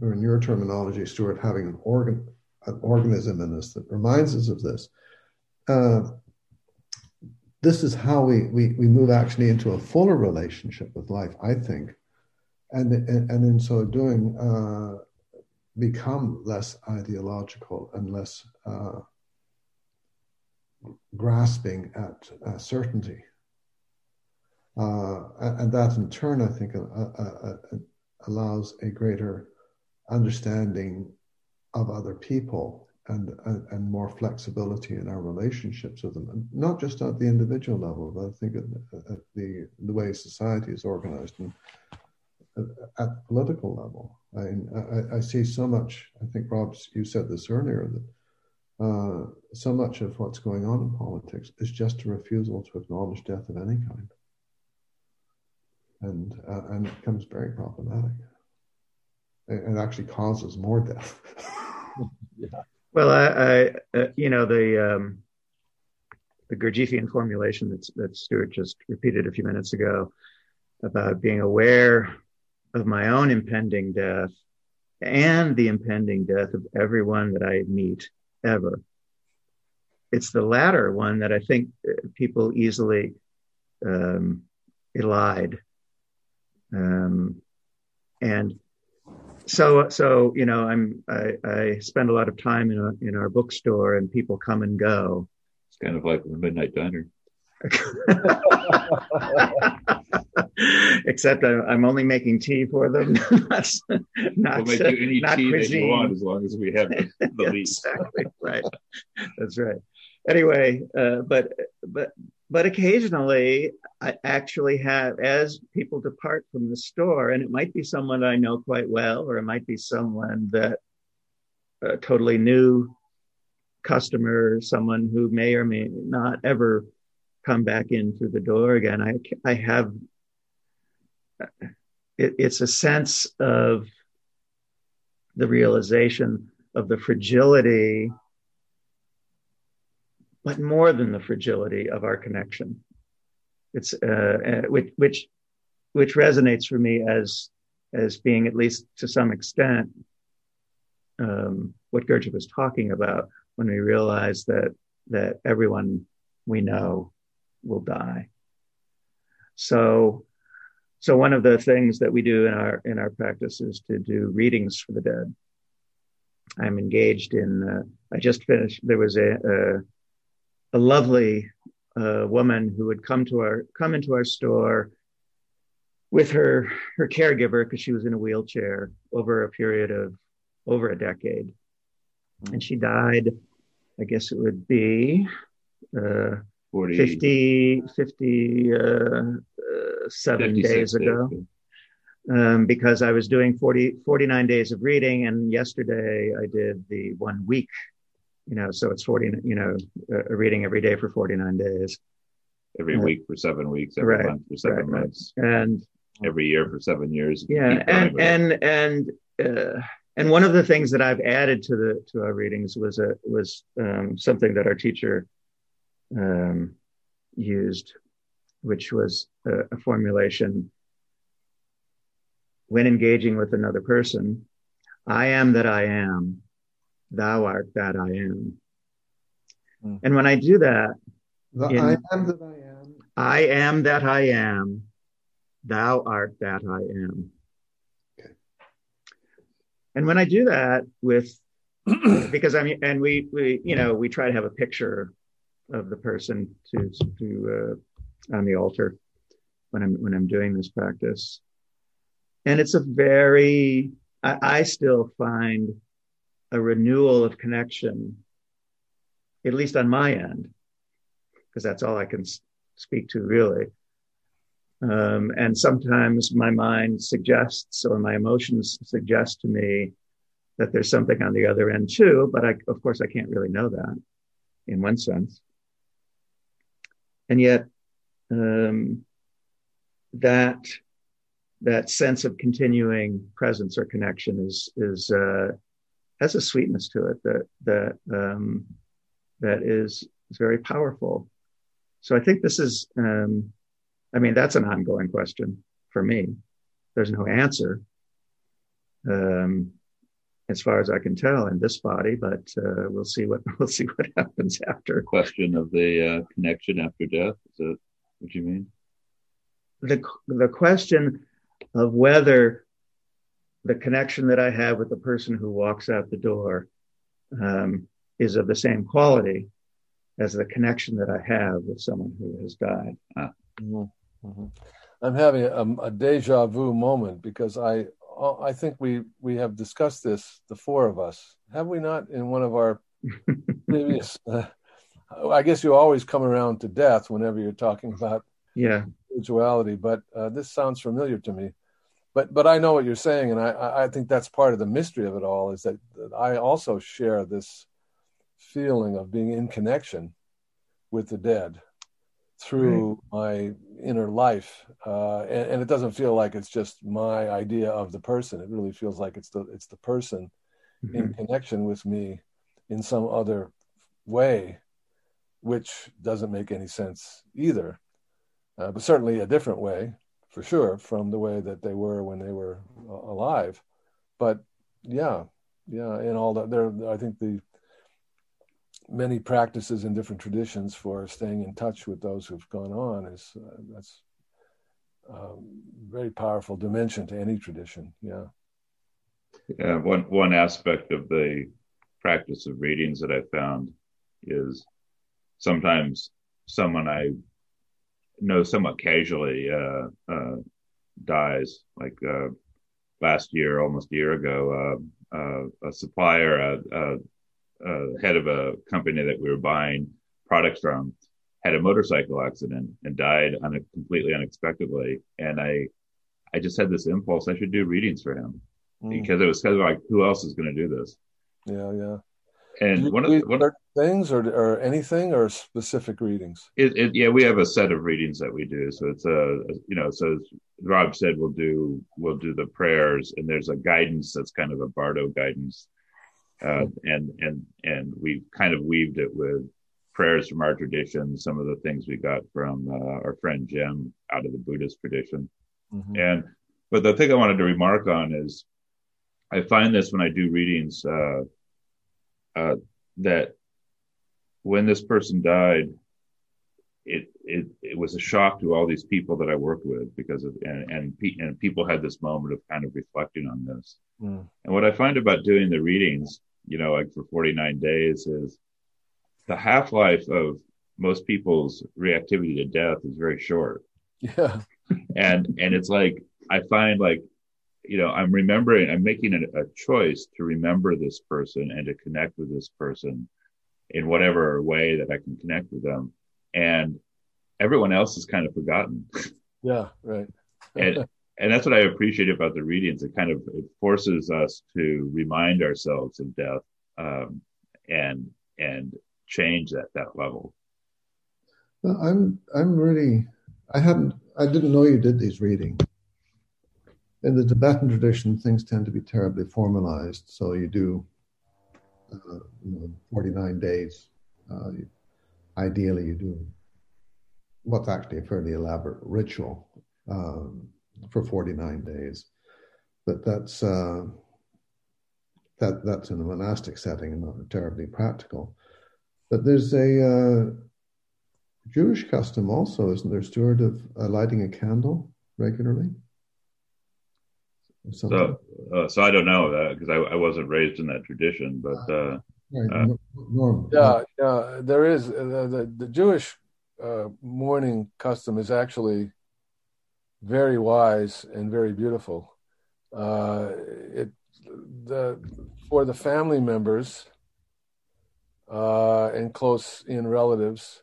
or in your terminology, Stuart, having an organ an organism in us that reminds us of this. Uh, this is how we, we, we move actually into a fuller relationship with life, I think. And, and, and in so doing, uh, become less ideological and less uh, grasping at uh, certainty. Uh, and that in turn, I think, uh, allows a greater understanding of other people and, and, more flexibility in our relationships with them, and not just at the individual level, but I think at, at the the way society is organized and at the political level. I, I, I, see so much. I think Rob, you said this earlier that uh, so much of what's going on in politics is just a refusal to acknowledge death of any kind, and uh, and it becomes very problematic. It, it actually causes more death. yeah. Well, I, I uh, you know, the um, the Gurdjieffian formulation that that Stuart just repeated a few minutes ago about being aware of my own impending death and the impending death of everyone that I meet ever. It's the latter one that I think uh, people easily um, elide. Um, and so so you know i'm i, I spend a lot of time in, a, in our bookstore and people come and go it's kind of like the midnight diner except I, am only making tea for them not, not, we'll make you any not tea cuisine. that you want as long as we have the, the lease exactly right that's right anyway uh, but but but occasionally I actually have, as people depart from the store, and it might be someone I know quite well, or it might be someone that a totally new customer, someone who may or may not ever come back in through the door again. I, I have, it, it's a sense of the realization of the fragility but more than the fragility of our connection. It's uh, uh, which which which resonates for me as as being at least to some extent um, what Gurdjieff was talking about when we realize that that everyone we know will die. So so one of the things that we do in our in our practice is to do readings for the dead. I'm engaged in. Uh, I just finished. There was a, a a lovely uh, woman who would come to our come into our store with her her caregiver because she was in a wheelchair over a period of over a decade, and she died. I guess it would be uh, 40, 50, 50 uh, uh, seven days ago. Um, because I was doing 40, 49 days of reading, and yesterday I did the one week you know, so it's 40, you know, a reading every day for 49 days. Every uh, week for seven weeks, every right, month for seven right, months. Right. And every year for seven years. Yeah. And, and, and, uh, and one of the things that I've added to the, to our readings was a, was, um, something that our teacher, um, used, which was a, a formulation when engaging with another person. I am that I am thou art that I am. Mm. And when I do that, in, I am that I am. I am that I am. Thou art that I am. Okay. And when I do that with, because I mean, and we, we, you know, we try to have a picture of the person to, to, uh, on the altar when I'm, when I'm doing this practice. And it's a very, I, I still find a renewal of connection, at least on my end, because that's all I can speak to really. Um, and sometimes my mind suggests or my emotions suggest to me that there's something on the other end too, but I, of course, I can't really know that in one sense. And yet, um, that that sense of continuing presence or connection is is uh, has a sweetness to it that that um, that is is very powerful. So I think this is, um, I mean, that's an ongoing question for me. There's no answer, um, as far as I can tell, in this body. But uh, we'll see what we'll see what happens after. Question of the uh, connection after death. Is that what do you mean? The the question of whether the connection that I have with the person who walks out the door um, is of the same quality as the connection that I have with someone who has died. Uh, mm-hmm. Mm-hmm. I'm having a, a, deja vu moment because I I think we we have discussed this the four of us have we not in one of our previous. Uh, I guess you always come around to death whenever you're talking about yeah spirituality, but uh, this sounds familiar to me. But but I know what you're saying, and I I think that's part of the mystery of it all is that, that I also share this feeling of being in connection with the dead through my inner life, uh, and, and, it doesn't feel like it's just my idea of the person. It really feels like it's the it's the person mm-hmm. in connection with me in some other way, which doesn't make any sense either, uh, but certainly a different way for sure from the way that they were when they were uh, alive. But yeah, yeah, and all that there, I think the many practices and different traditions for staying in touch with those who've gone on is uh, that's um, very powerful dimension to any tradition. Yeah. Yeah. One one aspect of the practice of readings that I found is sometimes someone I know somewhat casually uh, uh, dies. Like uh, last year, almost a year ago, uh, uh, a supplier, uh, head of a company that we were buying products from had a motorcycle accident and died on a completely unexpectedly. And I, I just had this impulse I should do readings for him mm. because it was kind of like, who else is going to do this? Yeah, yeah. And one of the one, things or or anything or specific readings. It, it, yeah, we have a set of readings that we do. So it's a you know, so Rob said we'll do we'll do the prayers and there's a guidance that's kind of a Bardo guidance uh, and and and we kind of weaved it with prayers from our tradition, some of the things we got from uh, our friend Jim out of the Buddhist tradition. Mm-hmm. And but the thing I wanted to remark on is, I find this when I do readings uh, uh that when this person died, it it it was a shock to all these people that I worked with because of and and, and people had this moment of kind of reflecting on this. Mm. And what I find about doing the readings you know, like for 49 days is the half life of most people's reactivity to death is very short. Yeah. and, and it's like, I find like, you know, I'm remembering, I'm making a, a choice to remember this person and to connect with this person in whatever way that I can connect with them. And everyone else is kind of forgotten. Yeah. Right. and, and that's what I appreciate about the readings. It kind of it forces us to remind ourselves of death um, and and change at that level. Well, I'm I'm really I hadn't I didn't know you did these readings. In the Tibetan tradition, things tend to be terribly formalized. So you do, uh, you know, 49 days. Uh, ideally, you do what's actually a fairly elaborate ritual. Um, for 49 days. But that's uh, that that's in a monastic setting and not terribly practical. But there's a uh, Jewish custom also, isn't there, Stuart, of uh, lighting a candle regularly? So, uh, so I don't know that because I, I, wasn't raised in that tradition, but uh, right. Uh, yeah, yeah, there is uh, the, the Jewish mourning custom is actually very wise and very beautiful. Uh, it the for the family members uh, and close in relatives,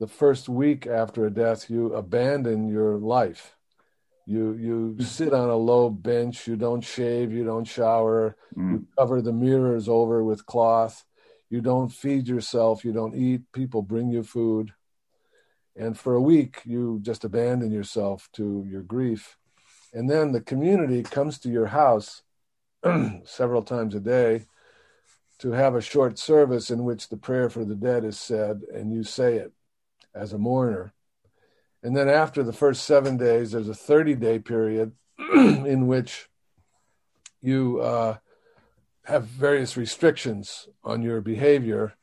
the first week after a death, you abandon your life. You you sit on a low bench. You don't shave. You don't shower. Mm. You cover the mirrors over with cloth. You don't feed yourself. You don't eat. People bring you food and for a week you just abandon yourself to your grief and then the community comes to your house several times a day to have a short service in which the prayer for the dead is said and you say it as a mourner and then after the first seven days there's a 30 day period in which you uh, have various restrictions on your behavior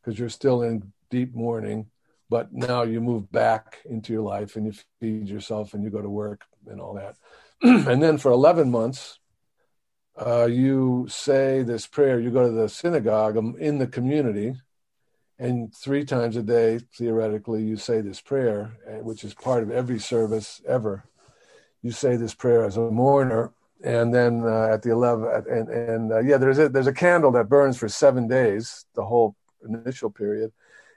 because you're still in deep mourning but now you move back into your life and you feed yourself and you go to work and all that and then for 11 months uh, you say this prayer. You go to the synagogue um, in the community, and three times a day, theoretically, you say this prayer, eh, which is part of every service ever. You say this prayer as a mourner, and then uh, at the 11 and, and uh, yeah there's a there's a candle that burns for seven days the whole initial period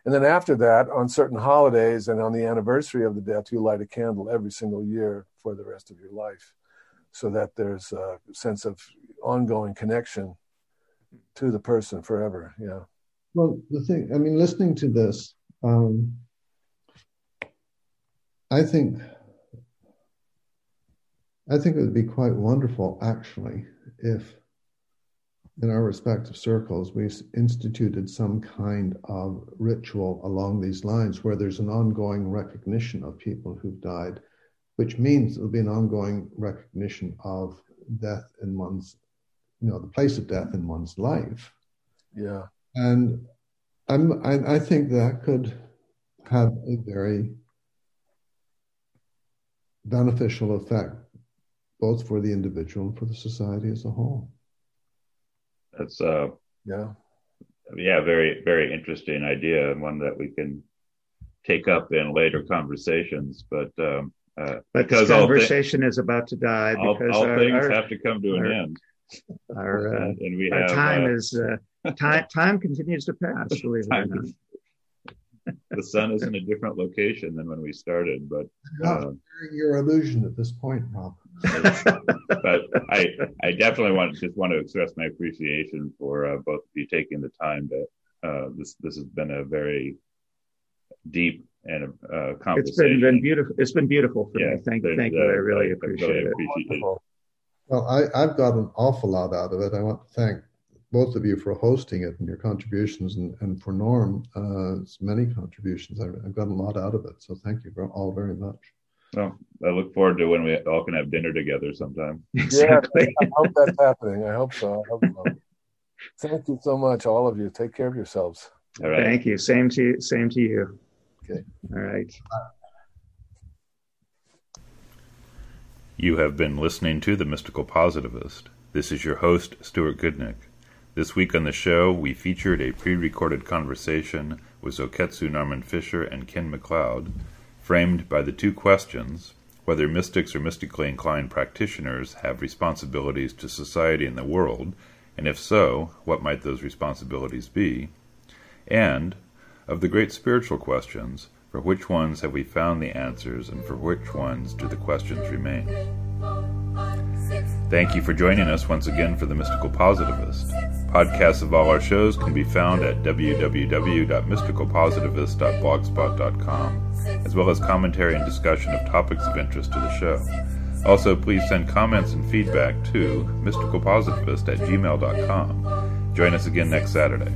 and then after that on certain holidays and on the anniversary of the death you light a candle every single year for the rest of your life so that there's a sense of ongoing connection to the person forever yeah well the thing i mean listening to this um, i think I think it would be quite wonderful, actually, if in our respective circles we instituted some kind of ritual along these lines where there's an ongoing recognition of people who've died, which means there'll be an ongoing recognition of death in one's, you know, the place of death in one's life. Yeah. And I'm, I, I think that could have a very beneficial effect both for the individual and for the society as a whole. That's uh yeah. Yeah, very, very interesting idea and one that we can take up in later conversations. But um uh, but because conversation thi- is about to die because all, all our, things our, have to come to our, an end. Our, uh, and we our have, time uh, is uh, time. Time continues to pass. Believe it or not the sun is in a different location than when we started. But uh, your illusion at this point, Rob. but I, I definitely want just want to express my appreciation for uh, both of you taking the time to. Uh, this this has been a very deep and uh, conversation. It's been, been beautiful. It's been beautiful for yeah, me. Thank, you. thank you. I really appreciate, really appreciate it. it. Well, I, I've got an awful lot out of it. I want to thank both of you for hosting it and your contributions, and, and for Norm, uh, many contributions. I, have got a lot out of it. So thank you all very much. Well, I look forward to when we all can have dinner together sometime. Exactly. Yeah, I hope that's happening. I hope so. I hope so. Thank you so much, all of you. Take care of yourselves. All right. Thank you. Same to you. Same to you. Okay. All right. You have been listening to The Mystical Positivist. This is your host, Stuart Goodnick. This week on the show, we featured a pre recorded conversation with Zoketsu Norman Fischer and Ken McLeod, framed by the two questions whether mystics or mystically inclined practitioners have responsibilities to society and the world, and if so, what might those responsibilities be, and of the great spiritual questions, for which ones have we found the answers, and for which ones do the questions remain? Thank you for joining us once again for The Mystical Positivist. Podcasts of all our shows can be found at www.mysticalpositivist.blogspot.com, as well as commentary and discussion of topics of interest to the show. Also, please send comments and feedback to mysticalpositivist at gmail.com. Join us again next Saturday.